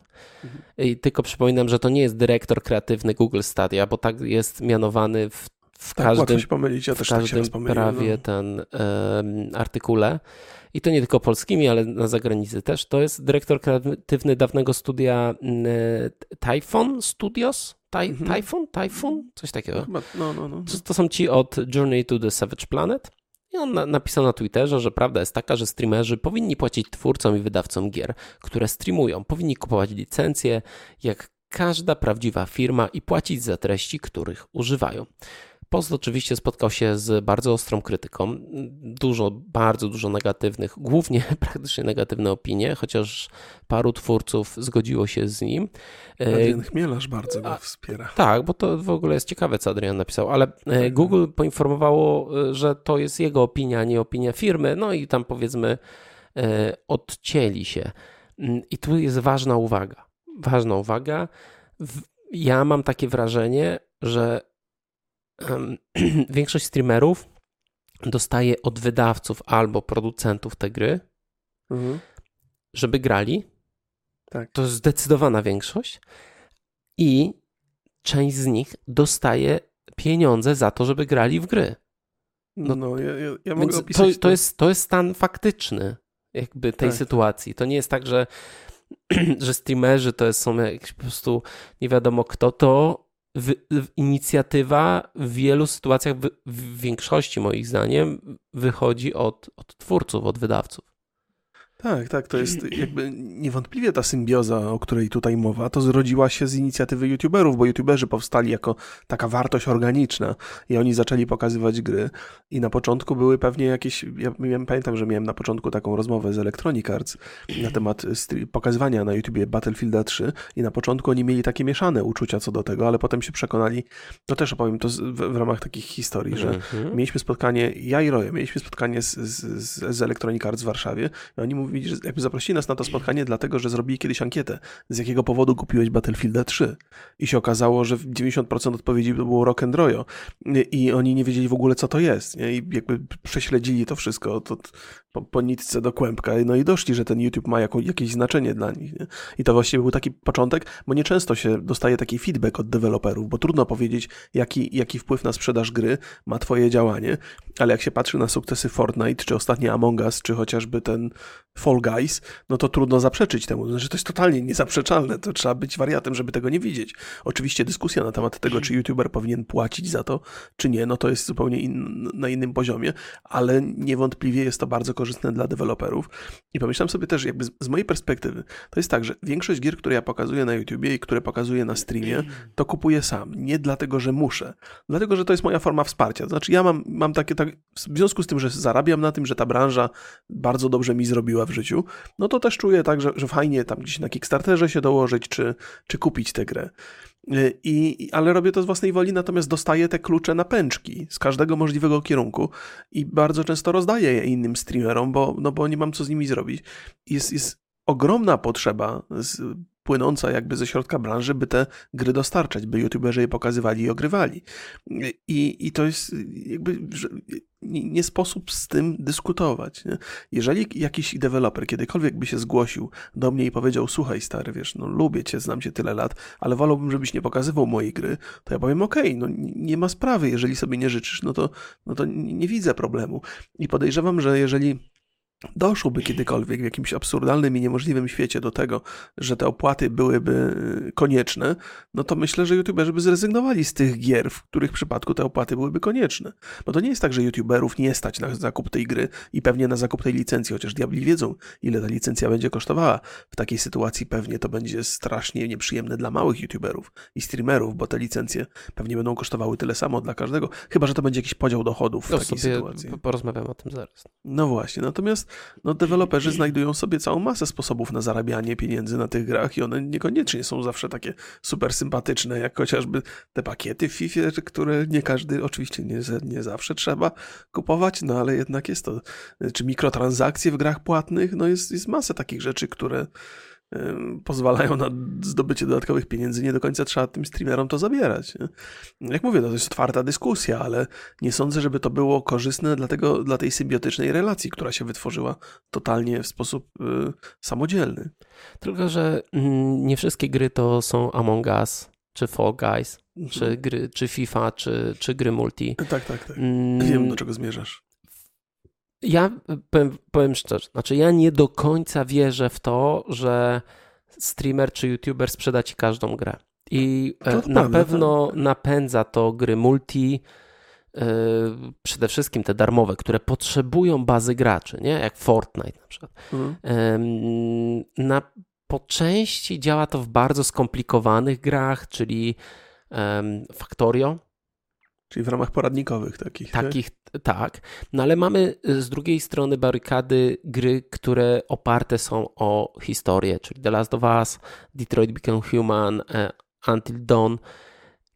Mhm. I tylko przypominam, że to nie jest dyrektor kreatywny Google Stadia, bo tak jest mianowany w, w tak, każdym, pomylić, ja w każdym tak prawie no. ten um, artykule. I to nie tylko polskimi, ale na zagranicy też. To jest dyrektor kreatywny dawnego studia Typhon Studios, Taj, mhm. Typhoon? Typhoon? Coś takiego. No, no, no. To, to, są ci od Journey to the Savage Planet. I on na, napisał na Twitterze, że prawda jest taka, że streamerzy powinni płacić twórcom i wydawcom gier, które streamują. Powinni kupować licencje, jak każda prawdziwa firma i płacić za treści, których używają. Post oczywiście spotkał się z bardzo ostrą krytyką. Dużo, bardzo dużo negatywnych, głównie praktycznie negatywne opinie, chociaż paru twórców zgodziło się z nim. Adrian Chmielarz bardzo go wspiera. Tak, bo to w ogóle jest ciekawe, co Adrian napisał, ale e, tak. Google poinformowało, e, że to jest jego opinia, nie opinia firmy, no i tam powiedzmy e, odcięli się. Mm, I tu jest ważna uwaga. Ważna uwaga. ja mam takie wrażenie, że większość streamerów dostaje od wydawców albo producentów te gry, mhm. żeby grali. Tak. To jest zdecydowana większość. I część z nich dostaje pieniądze za to, żeby grali w gry. No, no ja, ja, ja mogę opisać. To, to, jest, to jest stan faktyczny jakby tej tak. sytuacji. To nie jest tak, że, że streamerzy to są jakieś po prostu nie wiadomo kto, to w, w inicjatywa w wielu sytuacjach, w, w, większości moich zdaniem, wychodzi od, od twórców, od wydawców. Tak, tak, to jest jakby niewątpliwie ta symbioza, o której tutaj mowa, to zrodziła się z inicjatywy youtuberów, bo youtuberzy powstali jako taka wartość organiczna i oni zaczęli pokazywać gry i na początku były pewnie jakieś, ja miałem, pamiętam, że miałem na początku taką rozmowę z Electronic Arts na temat pokazywania na YouTubie Battlefielda 3 i na początku oni mieli takie mieszane uczucia co do tego, ale potem się przekonali, no też opowiem to w, w ramach takich historii, że mhm. mieliśmy spotkanie, ja i Roy, mieliśmy spotkanie z, z, z Electronic Arts w Warszawie i oni mówili, że jakby zaprosili nas na to spotkanie, dlatego że zrobili kiedyś ankietę, z jakiego powodu kupiłeś Battlefielda 3. I się okazało, że 90% odpowiedzi było rock and roll i oni nie wiedzieli w ogóle, co to jest. Nie? I jakby prześledzili to wszystko po, po nitce do kłębka, no i doszli, że ten YouTube ma jako, jakieś znaczenie dla nich. Nie? I to właściwie był taki początek, bo nieczęsto się dostaje taki feedback od deweloperów, bo trudno powiedzieć, jaki, jaki wpływ na sprzedaż gry ma twoje działanie, ale jak się patrzy na sukcesy Fortnite, czy ostatnie Among Us, czy chociażby ten Fall Guys, no to trudno zaprzeczyć temu. Znaczy, to jest totalnie niezaprzeczalne. To trzeba być wariatem, żeby tego nie widzieć. Oczywiście dyskusja na temat tego, czy YouTuber powinien płacić za to, czy nie, no to jest zupełnie in, na innym poziomie, ale niewątpliwie jest to bardzo korzystne dla deweloperów. I pomyślałem sobie też, jakby z, z mojej perspektywy, to jest tak, że większość gier, które ja pokazuję na YouTubie i które pokazuję na streamie, to kupuję sam. Nie dlatego, że muszę. Dlatego, że to jest moja forma wsparcia. Znaczy, ja mam, mam takie, tak, w związku z tym, że zarabiam na tym, że ta branża bardzo dobrze mi zrobiła w życiu, no to też czuję tak, że, że fajnie tam gdzieś na Kickstarterze się dołożyć, czy, czy kupić tę grę. Y, I, ale robię to z własnej woli, natomiast dostaję te klucze na pęczki z każdego możliwego kierunku i bardzo często rozdaję je innym streamerom, bo, no bo nie mam co z nimi zrobić. Jest, jest ogromna potrzeba z, płynąca jakby ze środka branży, by te gry dostarczać, by youtuberzy je pokazywali i ogrywali. I, i to jest jakby nie, sposób z tym dyskutować. Nie? Jeżeli jakiś deweloper kiedykolwiek by się zgłosił do mnie i powiedział, słuchaj stary, wiesz, no lubię cię, znam cię tyle lat, ale wolałbym, żebyś nie pokazywał mojej gry, to ja powiem, okej, okay, no nie ma sprawy, jeżeli sobie nie życzysz, no to, no to nie widzę problemu. I podejrzewam, że jeżeli doszłoby kiedykolwiek w jakimś absurdalnym i niemożliwym świecie do tego, że te opłaty byłyby konieczne, no to myślę, że youtuberzy by zrezygnowali z tych gier, w których przypadku te opłaty byłyby konieczne. Bo to nie jest tak, że youtuberów nie stać na zakup tej gry i pewnie na zakup tej licencji, chociaż diabli wiedzą, ile ta licencja będzie kosztowała. W takiej sytuacji pewnie to będzie strasznie nieprzyjemne dla małych youtuberów i streamerów, bo te licencje pewnie będą kosztowały tyle samo dla każdego, chyba, że to będzie jakiś podział dochodów w takiej sytuacji. Porozmawiam o tym zaraz. No właśnie, natomiast no deweloperzy znajdują sobie całą masę sposobów na zarabianie pieniędzy na tych grach i one niekoniecznie są zawsze takie super sympatyczne, jak chociażby te pakiety w FIFA, które nie każdy, oczywiście nie, nie zawsze trzeba kupować, no ale jednak jest to, czy mikrotransakcje w grach płatnych, no jest, jest masa takich rzeczy, które pozwalają na zdobycie dodatkowych pieniędzy, nie do końca trzeba tym streamerom to zabierać. Nie? Jak mówię, no to jest otwarta dyskusja, ale nie sądzę, żeby to było korzystne dla, tego, dla tej symbiotycznej relacji, która się wytworzyła totalnie w sposób y, samodzielny. Tylko, że mm, nie wszystkie gry to są Among Us, czy Fall Guys, mhm. czy, gry, czy FIFA, czy, czy gry multi. Tak, tak, tak. Mm. Wiem, do czego zmierzasz ja powiem, powiem szczerze, znaczy ja nie do końca wierzę w to, że streamer czy youtuber sprzeda ci każdą grę. I e, to na pewno tak. napędza to gry multi, yy, przede wszystkim te darmowe, które potrzebują bazy graczy, nie? jak Fortnite na przykład. Mhm. Yy, na, po części działa to w bardzo skomplikowanych grach, czyli yy, Factorio, Czyli w ramach poradnikowych takich. Tak? Takich, tak? tak. No ale mamy y, z drugiej strony barykady gry, które oparte są o historię, czyli The Last of Us, Detroit Become Human, e, Until Dawn.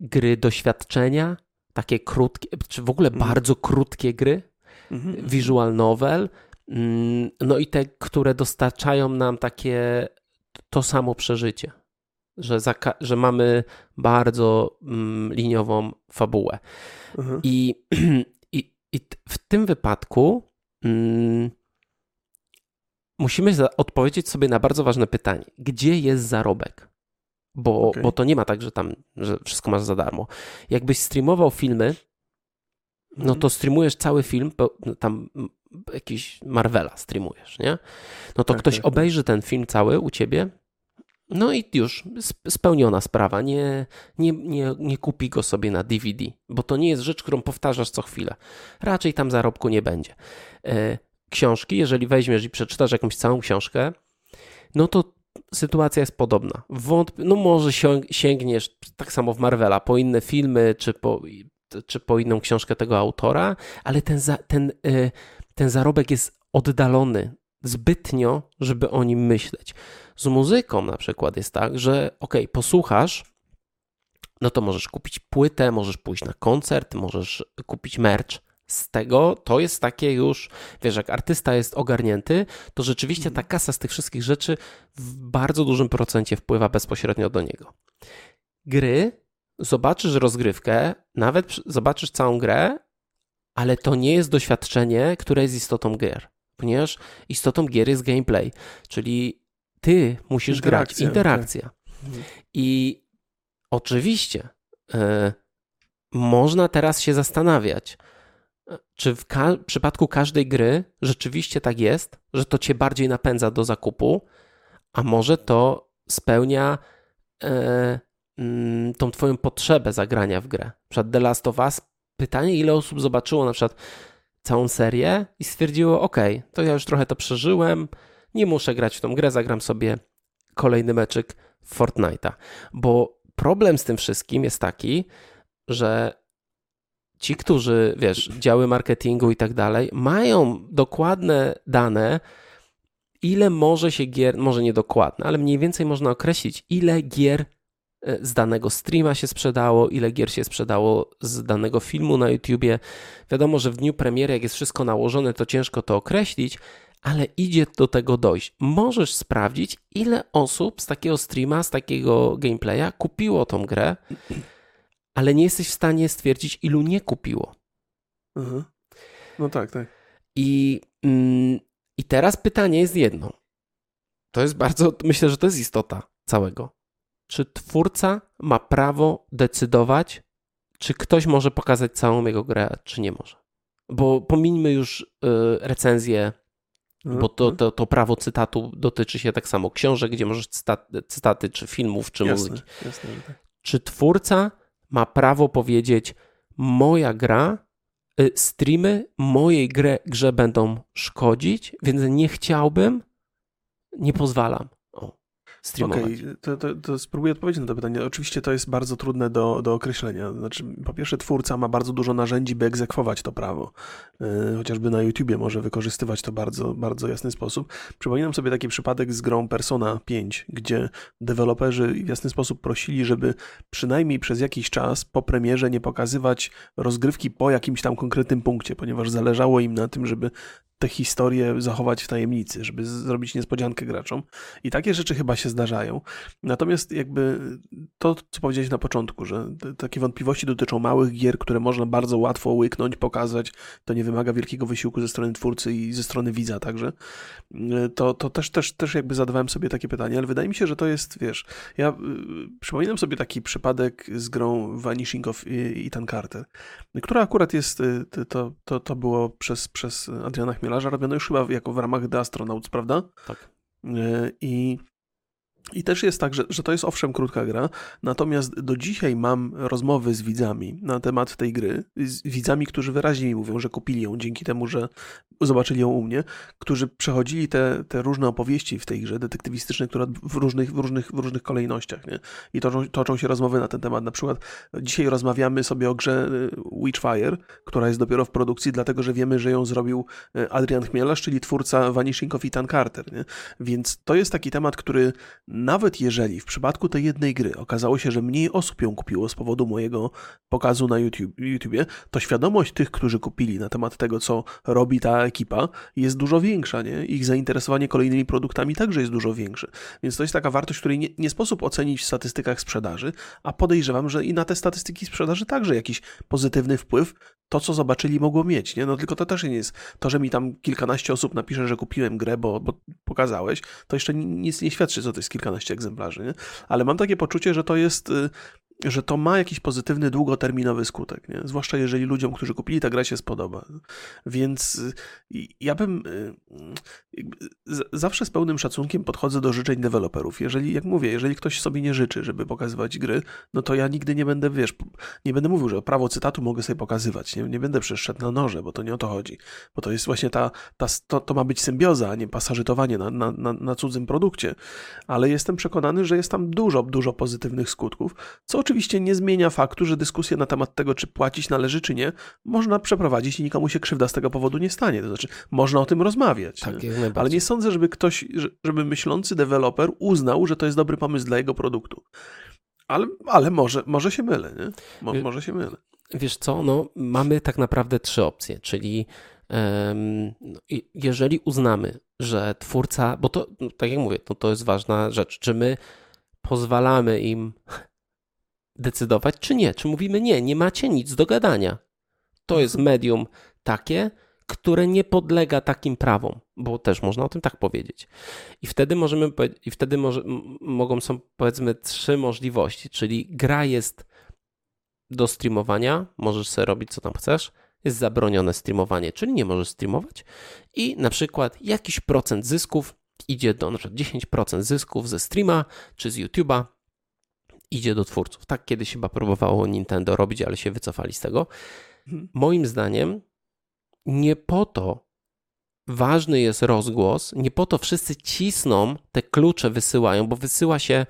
Gry doświadczenia, takie krótkie, czy w ogóle mm. bardzo krótkie gry, mm-hmm. visual novel, mm, no i te, które dostarczają nam takie to samo przeżycie. Że, że mamy bardzo mm, liniową fabułę. Mhm. I, i, I w tym wypadku mm, musimy odpowiedzieć sobie na bardzo ważne pytanie. Gdzie jest zarobek? Bo, okay. bo to nie ma tak, że tam że wszystko masz za darmo. Jakbyś streamował filmy, no mhm. to streamujesz cały film, tam jakiś Marvela streamujesz, nie? No to tak, ktoś tak, tak. obejrzy ten film cały u ciebie, no i już spełniona sprawa. Nie, nie, nie, nie kupi go sobie na DVD, bo to nie jest rzecz, którą powtarzasz co chwilę. Raczej tam zarobku nie będzie. E, książki, jeżeli weźmiesz i przeczytasz jakąś całą książkę, no to sytuacja jest podobna. No może sięgniesz tak samo w Marvela po inne filmy, czy po, czy po inną książkę tego autora, ale ten, za, ten, e, ten zarobek jest oddalony zbytnio, żeby o nim myśleć. Z muzyką na przykład jest tak, że ok, posłuchasz, no to możesz kupić płytę, możesz pójść na koncert, możesz kupić merch. Z tego to jest takie już, wiesz, jak artysta jest ogarnięty, to rzeczywiście ta kasa z tych wszystkich rzeczy w bardzo dużym procencie wpływa bezpośrednio do niego. Gry, zobaczysz rozgrywkę, nawet zobaczysz całą grę, ale to nie jest doświadczenie, które jest istotą gier ponieważ istotą gier jest gameplay, czyli ty musisz interakcja, grać, interakcja. Tak. I oczywiście y, można teraz się zastanawiać, czy w ka przypadku każdej gry rzeczywiście tak jest, że to cię bardziej napędza do zakupu, a może to spełnia y, tą twoją potrzebę zagrania w grę. Na przykład The Last of Us, pytanie ile osób zobaczyło na przykład całą serię i stwierdziło: OK, to ja już trochę to przeżyłem, nie muszę grać w tą grę, zagram sobie kolejny meczyk Fortnite'a. Bo problem z tym wszystkim jest taki, że ci, którzy, wiesz, działy marketingu i tak dalej, mają dokładne dane, ile może się gier, może nie dokładne, ale mniej więcej można określić, ile gier z danego streama się sprzedało, ile gier się sprzedało z danego filmu na YouTubie. Wiadomo, że w dniu premiery, jak jest wszystko nałożone, to ciężko to określić, ale idzie do tego dojść. Możesz sprawdzić, ile osób z takiego streama, z takiego gameplaya kupiło tą grę, ale nie jesteś w stanie stwierdzić, ilu nie kupiło. Mhm. No tak, tak. I, mm, I teraz pytanie jest jedno. To jest bardzo, myślę, że to jest istota całego czy twórca ma prawo decydować, czy ktoś może pokazać całą jego grę, czy nie może. Bo pomińmy już y, recenzję, bo to, mhm. to, to prawo cytatu dotyczy się tak samo książek, gdzie możesz cytaty, cytaty czy filmów, czy jasne, muzyki. Jasne, tak. Czy twórca ma prawo powiedzieć, moja gra, y, streamy mojej grę, grze będą szkodzić, więc nie chciałbym, nie pozwalam streamować. Okay, to, to, to, spróbuję odpowiedzieć na to pytanie. Oczywiście to jest bardzo trudne do, do określenia. Znaczy, po pierwsze, twórca ma bardzo dużo narzędzi, by egzekwować to prawo. Yy, chociażby na YouTubie może wykorzystywać to bardzo, bardzo jasny sposób. Przypominam sobie taki przypadek z grą Persona 5, gdzie deweloperzy w jasny sposób prosili, żeby przynajmniej przez jakiś czas po premierze nie pokazywać rozgrywki po jakimś tam konkretnym punkcie, ponieważ zależało im na tym, żeby tę historię zachować w tajemnicy, żeby zrobić niespodziankę graczom. I takie rzeczy chyba się zdarzają. Natomiast jakby to, co powiedziałeś na początku, że takie wątpliwości dotyczą małych gier, które można bardzo łatwo łyknąć, pokazać, to nie wymaga wielkiego wysiłku ze strony twórcy i ze strony widza także, to, to też, też, też jakby zadawałem sobie takie pytanie, ale wydaje mi się, że to jest, wiesz, ja y, przypominam sobie taki przypadek z grą Vanishing of Ethan Carter, która akurat jest, y, to, to, to było przez, przez Adriana Chmiela Chmielarza robiono już chyba jako w ramach The Astronauts, prawda? Tak. E, I i też jest tak, że, że to jest owszem krótka gra, natomiast do dzisiaj mam rozmowy z widzami na temat tej gry, z widzami, którzy wyraźnie mi mówią, że kupili ją dzięki temu, że zobaczyli ją u mnie, którzy przechodzili te, te różne opowieści w tej grze detektywistyczne, które w różnych, w różnych, w różnych kolejnościach, nie? I toczą, toczą się rozmowy na ten temat. Na przykład dzisiaj rozmawiamy sobie o grze y, Witchfire, która jest dopiero w produkcji, dlatego, że wiemy, że ją zrobił y, Adrian Chmielarz, czyli twórca Vanishing of Ethan Carter, nie? Więc to jest taki temat, który nawet jeżeli w przypadku tej jednej gry okazało się, że mniej osób ją kupiło z powodu mojego pokazu na YouTube, to świadomość tych, którzy kupili na temat tego, co robi ta ekipa, jest dużo większa, nie? Ich zainteresowanie kolejnymi produktami także jest dużo większe. Więc to jest taka wartość, której nie, nie sposób ocenić w statystykach sprzedaży, a podejrzewam, że i na te statystyki sprzedaży także jakiś pozytywny wpływ to, co zobaczyli, mogło mieć, nie? No tylko to też nie jest to, że mi tam kilkanaście osób napisze, że kupiłem grę, bo, bo pokazałeś, to jeszcze nic nie świadczy, co to jest kilkanaście egzemplarzy, nie? Ale mam takie poczucie, że to jest y, że to ma jakiś pozytywny, długoterminowy skutek, nie? zwłaszcza jeżeli ludziom, którzy kupili, ta gra się spodoba. Więc y, ja bym y, zawsze z pełnym szacunkiem podchodzę do życzeń deweloperów. Jeżeli, jak mówię, jeżeli ktoś sobie nie życzy, żeby pokazywać gry, no to ja nigdy nie będę, wiesz, nie będę mówił, że prawo cytatu mogę sobie pokazywać, nie, nie będę przeszedł na noże, bo to nie o to chodzi. Bo to jest właśnie ta, ta to, to ma być symbioza, a nie pasażytowanie na, na, na, na cudzym produkcie. Ale jestem przekonany, że jest tam dużo, dużo pozytywnych skutków, co oczywiście nie zmienia faktu, że dyskusję na temat tego, czy płacić należy, czy nie, można przeprowadzić i nikomu się krzywda z tego powodu nie stanie. To znaczy, można o tym rozmawiać. Tak, nie? Ale nie sądzę, żeby ktoś, żeby myślący deweloper uznał, że to jest dobry pomysł dla jego produktu. Ale, ale może, może się mylę, nie? Mo, może się mylę. Wiesz co, no, mamy tak naprawdę trzy opcje, czyli um, jeżeli uznamy, że twórca, bo to, no, tak jak mówię, to, to jest ważna rzecz, czy my pozwalamy im decydować, czy nie. Czy mówimy nie, nie macie nic do gadania. To jest mhm. medium takie, które nie podlega takim prawom, bo też można o tym tak powiedzieć. I wtedy możemy i wtedy może, mogą są powiedzmy trzy możliwości, czyli gra jest do streamowania, możesz sobie robić co tam chcesz, jest zabronione streamowanie, czyli nie możesz streamować i na przykład jakiś procent zysków idzie do na przykład 10% zysków ze streama czy z YouTube'a idzie do twórców. Tak kiedyś chyba próbowało Nintendo robić, ale się wycofali z tego. Mhm. Moim zdaniem nie po to ważny jest rozgłos, nie po to wszyscy cisną, te klucze wysyłają, bo wysyła się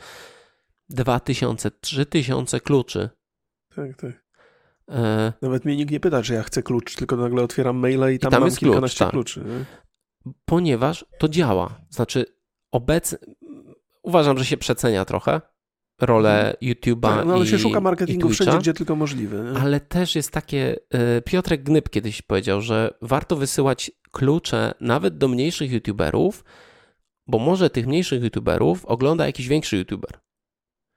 2000, 3000 kluczy. Tak, tak. E... Nawet mnie nikt nie pyta, czy ja chcę klucz, tylko nagle otwieram maila i tam, I tam mam jest kilkanaście klucz, tak. kluczy. Nie? Ponieważ to działa. Znaczy, obecnie uważam, że się przecenia trochę rolę mhm. YouTube'a tak, no, ale się szuka marketingu wszędzie, gdzie tylko możliwe. Nie? Ale też jest takie, e, Piotrek Gnyb kiedyś powiedział, że warto wysyłać klucze nawet do mniejszych YouTuberów, bo może tych mniejszych YouTuberów ogląda jakiś większy YouTuber.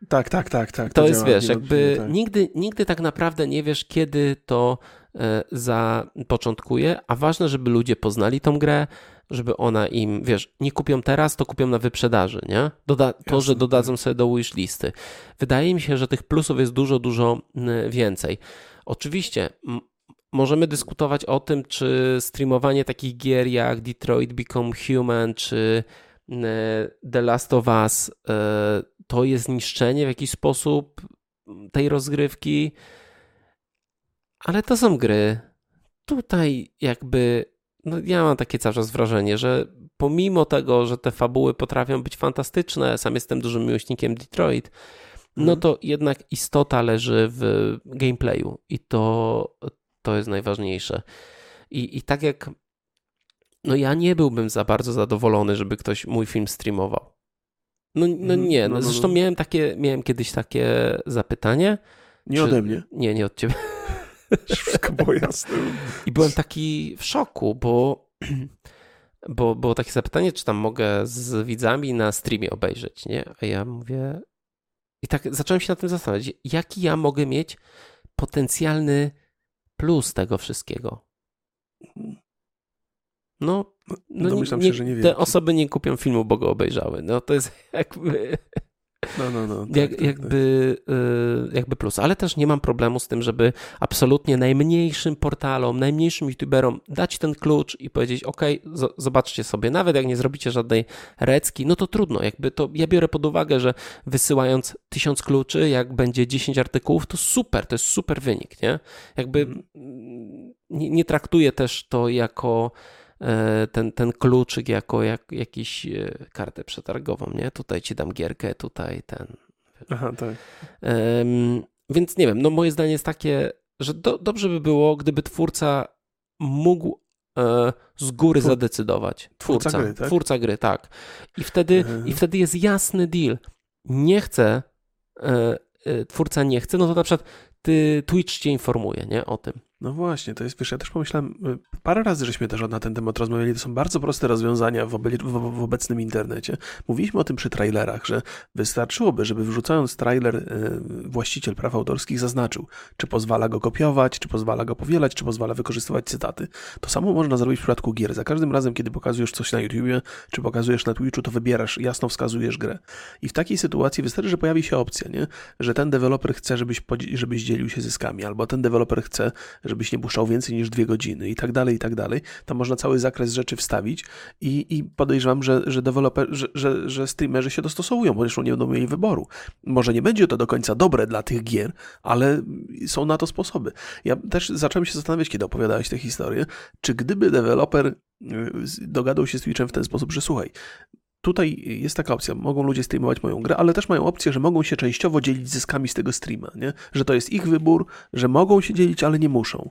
Tak, tak, tak, tak. To, to jest, wiesz, jakby tak. Nigdy, nigdy tak naprawdę nie wiesz, kiedy to zapoczątkuje, a ważne, żeby ludzie poznali tą grę, żeby ona im, wiesz, nie kupią teraz, to kupią na wyprzedaży, nie? Doda to, że dodadzą sobie do listy. Wydaje mi się, że tych plusów jest dużo, dużo więcej. Oczywiście możemy dyskutować o tym, czy streamowanie takich gier jak Detroit Become Human, czy The Last of Us e, to jest niszczenie w jakiś sposób tej rozgrywki, ale to są gry. Tutaj jakby no ja mam takie cały czas wrażenie, że pomimo tego, że te fabuły potrafią być fantastyczne, sam jestem dużym miłośnikiem Detroit, no mhm. to jednak istota leży w gameplayu i to, to jest najważniejsze. I, I tak jak no ja nie byłbym za bardzo zadowolony, żeby ktoś mój film streamował. No, no mhm. nie, no, no, no zresztą no. miałem takie, miałem kiedyś takie zapytanie. Nie czy... ode mnie. Nie, nie od ciebie. Wszystko było jasne. I byłem taki w szoku, bo, bo było takie zapytanie, czy tam mogę z widzami na streamie obejrzeć, nie? A ja mówię... I tak zacząłem się na tym zastanawiać, jaki ja mogę mieć potencjalny plus tego wszystkiego. No, no Domyślam nie, się, że nie Te osoby nie kupią filmu, bo go obejrzały. No to jest jakby... No, no, no. Tak, Jak, tak, jakby, tak. jakby plus. Ale też nie mam problemu z tym, żeby absolutnie najmniejszym portalom, najmniejszym youtuberom dać ten klucz i powiedzieć: OK, zobaczcie sobie, nawet jak nie zrobicie żadnej recki, no to trudno. Jakby to ja biorę pod uwagę, że wysyłając tysiąc kluczy, jak będzie 10 artykułów, to super, to jest super wynik, nie? Jakby mhm. nie, nie traktuję też to jako ten, ten kluczyk jako jak, jakiś e, kartę przetargową, nie? Tutaj ci dam gierkę, tutaj ten. Aha, tak. Um, więc nie wiem, no moje zdanie jest takie, że do, dobrze by było, gdyby twórca mógł e, z góry Twór... zadecydować. Twórca, twórca gry, tak? Twórca gry, tak. I wtedy, mhm. i wtedy jest jasny deal. Nie chce, e, e, twórca nie chce, no to na przykład ty, Twitch cię informuje nie, o tym. No właśnie, to jest, wiesz, ja też pomyślałem, y, parę razy żeśmy też na ten temat rozmawiali, to są bardzo proste rozwiązania w, w, w obecnym internecie. Mówiliśmy o tym przy trailerach, że wystarczyłoby, żeby wrzucając trailer y, właściciel praw autorskich zaznaczył, czy pozwala go kopiować, czy pozwala go powielać, czy pozwala wykorzystywać cytaty. To samo można zrobić w przypadku gier. Za każdym razem, kiedy pokazujesz coś na YouTubie, czy pokazujesz na Twitchu, to wybierasz, jasno wskazujesz grę. I w takiej sytuacji wystarczy, że pojawi się opcja, nie? że ten deweloper chce, żebyś, żebyś dzielił się zyskami, albo ten deweloper chce, żebyś nie puszczał więcej niż dwie godziny i tak dalej, i tak dalej. Tam można cały zakres rzeczy wstawić i, i podejrzewam, że, że deweloper, że, że, że streamerzy się dostosowują, bo zresztą nie będą mieli wyboru. Może nie będzie to do końca dobre dla tych gier, ale są na to sposoby. Ja też zacząłem się zastanawiać, kiedy opowiadałeś tę historię, czy gdyby deweloper y, dogadał się z Twitchem w ten sposób, że słuchaj, tutaj jest taka opcja, mogą ludzie streamować moją grę, ale też mają opcję, że mogą się częściowo dzielić zyskami z tego streama, nie? Że to jest ich wybór, że mogą się dzielić, ale nie muszą.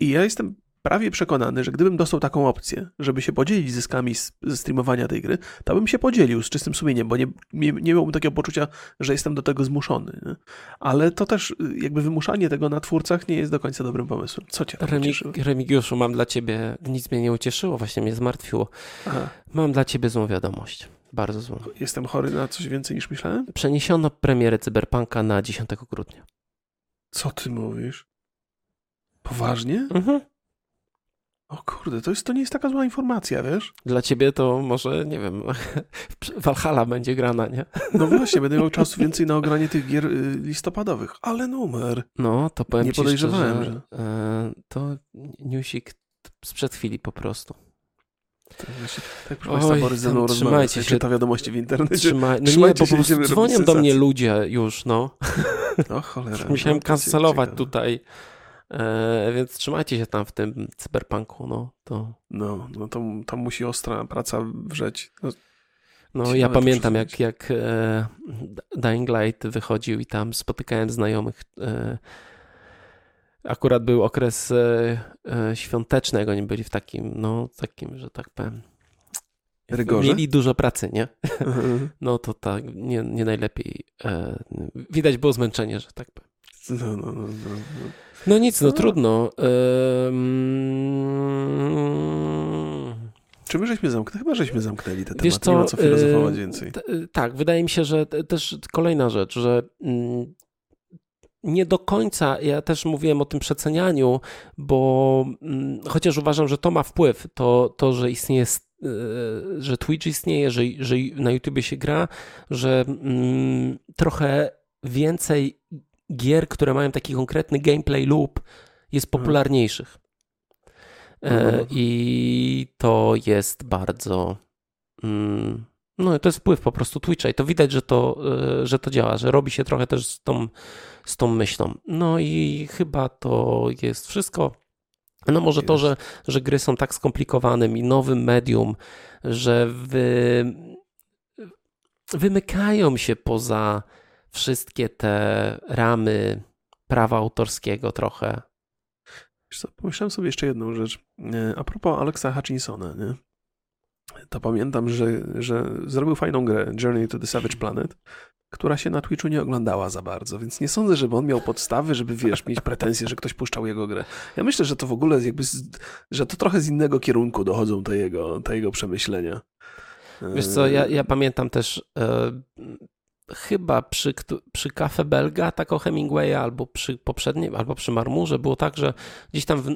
I ja jestem prawie przekonany, że gdybym dostał taką opcję, żeby się podzielić zyskami z, ze streamowania tej gry, to bym się podzielił z czystym sumieniem, bo nie, nie, nie miałbym takiego poczucia, że jestem do tego zmuszony. Nie? Ale to też jakby wymuszanie tego na twórcach nie jest do końca dobrym pomysłem. Co cię tam Remi Remigiuszu, mam dla ciebie, nic mnie nie ucieszyło, właśnie mnie zmartwiło. Aha. Mam dla ciebie złą wiadomość. Bardzo złą. Jestem chory na coś więcej niż myślałem? Przeniesiono premierę Cyberpunka na 10 grudnia. Co ty mówisz? Poważnie? Mhm. O kurde, to, jest, to nie jest taka zła informacja, wiesz? Dla ciebie to może, nie wiem, Valhalla będzie grana, nie? No właśnie, będę miał czasu więcej na ogranie tych gier y, listopadowych, ale numer. No, to powiem nie ci podejrzewałem, szczerze, że... E, to newsik sprzed chwili po prostu. Tak, tak proszę Państwa, Borys ze mną trzymajcie się. czyta wiadomości w internecie. Trzymaj, no trzymajcie nie, bo się, dzwonią do mnie ludzie już, no. O cholera. Musiałem no, kancelować tutaj E, więc trzymajcie się tam w tym cyberpunku, no to... No, no to tam musi ostra praca wrzeć. No, no ja pamiętam jak, jak e, Dying Light wychodził i tam spotykałem znajomych. E, akurat był okres świąteczny, jak oni byli w takim, no takim, że tak powiem... Rygorze? Mieli dużo pracy, nie? Mhm. No to tak, nie, nie najlepiej. Widać było zmęczenie, że tak powiem. No, no, no, no. No nic, no, no. trudno. Czy my żeśmy zamknęli? Chyba żeśmy zamknęli te tematy, co, nie ma co filozofować więcej. tak, wydaje mi się, że też kolejna rzecz, że mm, nie do końca, ja też mówiłem o tym przecenianiu, bo mm, chociaż uważam, że to ma wpływ, to, to że istnieje e, że Twitch istnieje, że, że na YouTube się gra, że mm, trochę więcej gier, które mają taki konkretny gameplay loop, jest mhm. popularniejszych. E, mhm. I to jest bardzo. Mm, no, to jest wpływ po prostu Twitcha i to widać, że to, e, że to działa, że robi się trochę też z tą, z tą myślą. No i chyba to jest wszystko. No może to, że, że gry są tak skomplikowanym i nowym medium, że wy, wymykają się poza wszystkie te ramy prawa autorskiego trochę. Co, pomyślałem sobie jeszcze jedną rzecz. E, a propos Alexa Hutchinsona, nie? to pamiętam, że, że zrobił fajną grę Journey to the Savage Planet, która się na Twitchu nie oglądała za bardzo, więc nie sądzę, żeby on miał podstawy, żeby, wiesz, mieć pretensje, że ktoś puszczał jego grę. Ja myślę, że to w ogóle jakby, z, że to trochę z innego kierunku dochodzą te jego, te jego przemyślenia. Wiesz co, ja, ja pamiętam też e, chyba przy, przy Cafe Belga, tak o Hemingwaya, albo przy poprzednim, albo przy Marmurze było tak, że gdzieś tam w,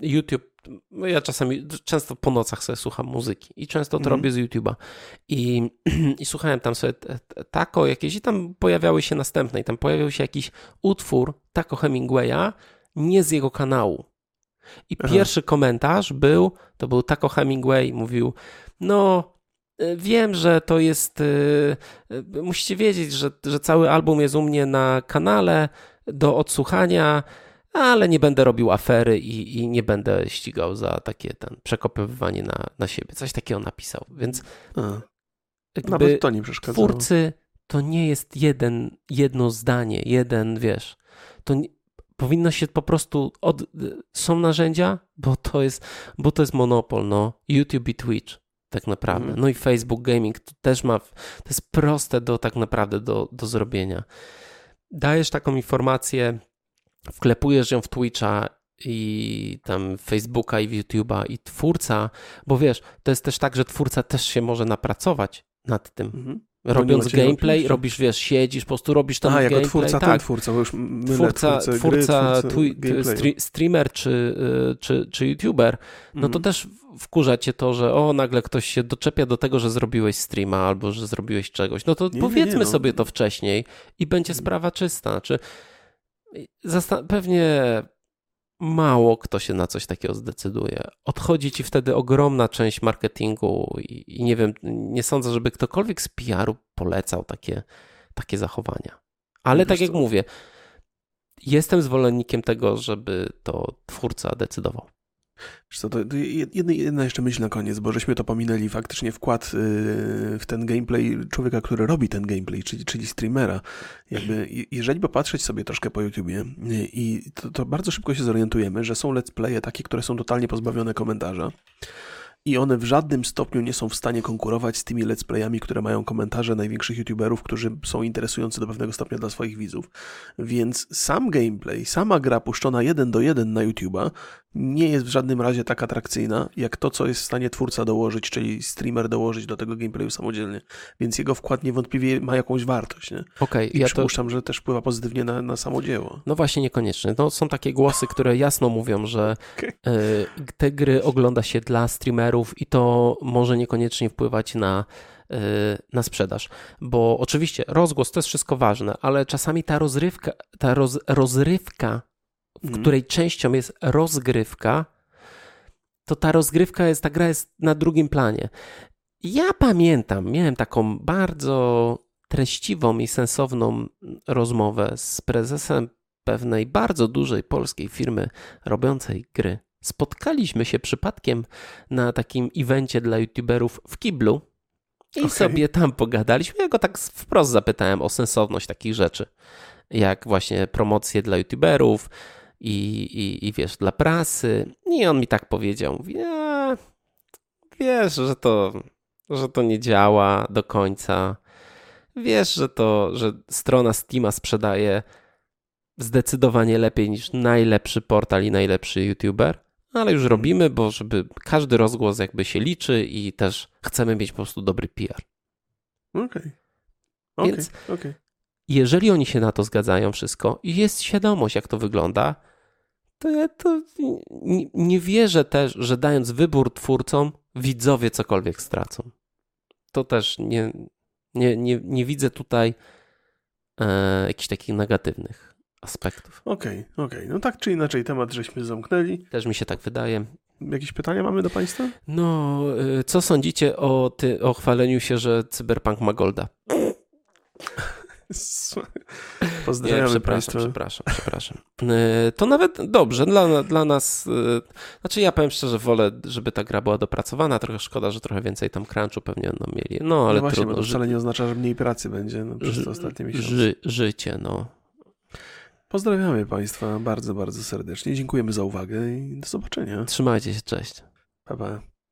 YouTube, no ja czasami, często po nocach sobie słucham muzyki i często to mm. robię z YouTube'a I, i słuchałem tam sobie tako jakieś i tam pojawiały się następne i tam pojawił się jakiś utwór tako Hemingwaya, nie z jego kanału. I Aha. pierwszy komentarz był, to był tako Hemingway, mówił, no Wiem, że to jest. Y, y, musicie wiedzieć, że, że cały album jest u mnie na kanale do odsłuchania, ale nie będę robił afery i, i nie będę ścigał za takie ten przekopywanie na, na siebie. Coś takiego napisał. Więc. Nawet to nie przeszkadzało. Twórcy to nie jest jeden, jedno zdanie, jeden, wiesz. To nie, Powinno się po prostu. Od... Są narzędzia, bo to jest, bo to jest monopol. No. YouTube i Twitch, tak naprawdę. Mhm. No i Facebook Gaming to też ma. To jest proste do tak naprawdę do, do zrobienia. Dajesz taką informację, wklepujesz ją w Twitcha i tam Facebooka i YouTube'a i twórca, bo wiesz, to jest też tak, że twórca też się może napracować nad tym. Mhm. Robiąc gameplay, robić? robisz, wiesz, siedzisz, po prostu robisz tam A, jako gameplay. twórca, tak, ten twórca, bo już mylę twórca, twórcę twórca, gry, twi- stre- streamer czy, y, czy, czy youtuber, no to Mhm. też wkurza cię to, że o, nagle ktoś się doczepia do tego, że zrobiłeś streama albo że zrobiłeś czegoś. No to Nie, powiedzmy nie, no. sobie to wcześniej i będzie sprawa czysta. Zasta- pewnie mało kto się na coś takiego zdecyduje. Odchodzi ci wtedy ogromna część marketingu i, i nie wiem, nie sądzę, żeby ktokolwiek z PR-u polecał takie, takie zachowania. Ale Wiesz tak jak co? mówię, jestem zwolennikiem tego, żeby to twórca decydował. Co, to jedna, jedna jeszcze myśl na koniec, bo żeśmy to pominęli. Faktycznie wkład y, w ten gameplay człowieka, który robi ten gameplay, czyli, czyli streamera. Jakby, je- jeżeli popatrzeć sobie troszkę po YouTubie y, i to, to bardzo szybko się zorientujemy, że są let's playe takie, które są totalnie pozbawione komentarza. I one w żadnym stopniu nie są w stanie konkurować z tymi let's playami, które mają komentarze największych youtuberów, którzy są interesujący do pewnego stopnia dla swoich widzów. Więc sam gameplay, sama gra puszczona jeden do jeden na YouTube'a nie jest w żadnym razie tak atrakcyjna, jak to, co jest w stanie twórca dołożyć, czyli streamer dołożyć do tego gameplayu samodzielnie. Więc jego wkład niewątpliwie ma jakąś wartość, nie? Okej, I ja to, przypuszczam, że też wpływa pozytywnie na, na samo dzieło. No właśnie niekoniecznie. No, są takie głosy, które jasno mówią, że Okej. e, te gry ogląda się dla streamerów i to może niekoniecznie wpływać na, e, na sprzedaż. Bo oczywiście rozgłos to jest wszystko ważne, ale czasami ta rozrywka, ta roz, rozrywka, w Mhm. której częścią jest rozgrywka, to ta rozgrywka jest, ta gra jest na drugim planie. Ja pamiętam, miałem taką bardzo treściwą i sensowną rozmowę z prezesem pewnej bardzo dużej polskiej firmy robiącej gry. Spotkaliśmy się przypadkiem na takim evencie dla youtuberów w Kiblu i Okej. sobie tam pogadaliśmy. Ja go tak wprost zapytałem o sensowność takich rzeczy, jak właśnie promocje dla youtuberów i, i, i wiesz, dla prasy. I on mi tak powiedział, mówi, wiesz, że to, że to nie działa do końca. Wiesz, że to, że strona Steama sprzedaje zdecydowanie lepiej niż najlepszy portal i najlepszy youtuber, ale już robimy, bo żeby każdy rozgłos jakby się liczy i też chcemy mieć po prostu dobry PR. Okej. Okej, Więc- okej. Jeżeli oni się na to zgadzają wszystko i jest świadomość, jak to wygląda, to ja to nie, nie wierzę też, że dając wybór twórcom, widzowie cokolwiek stracą. To też nie, nie, nie, nie widzę tutaj e, jakichś takich negatywnych aspektów. Okej, okej. No tak czy inaczej temat żeśmy zamknęli. Też mi się tak wydaje. Jakieś pytania mamy do Państwa? No, y, co sądzicie o, ty, o chwaleniu się, że Cyberpunk ma Golda? Nie, Pozdrawiamy przepraszam, Państwa. przepraszam, przepraszam. Y, To nawet dobrze dla, dla nas. y, Znaczy, ja powiem szczerze, wolę, żeby ta gra była dopracowana. Trochę szkoda, że trochę więcej tam crunchu pewnie będą mieli. No, ale no właśnie, trudno. to wcale nie oznacza, że mniej pracy będzie no, przez ży, te ostatnie miesiące. ży, życie, no. Pozdrawiamy Państwa bardzo, bardzo serdecznie. Dziękujemy za uwagę i do zobaczenia. Trzymajcie się, cześć. Pa, pa.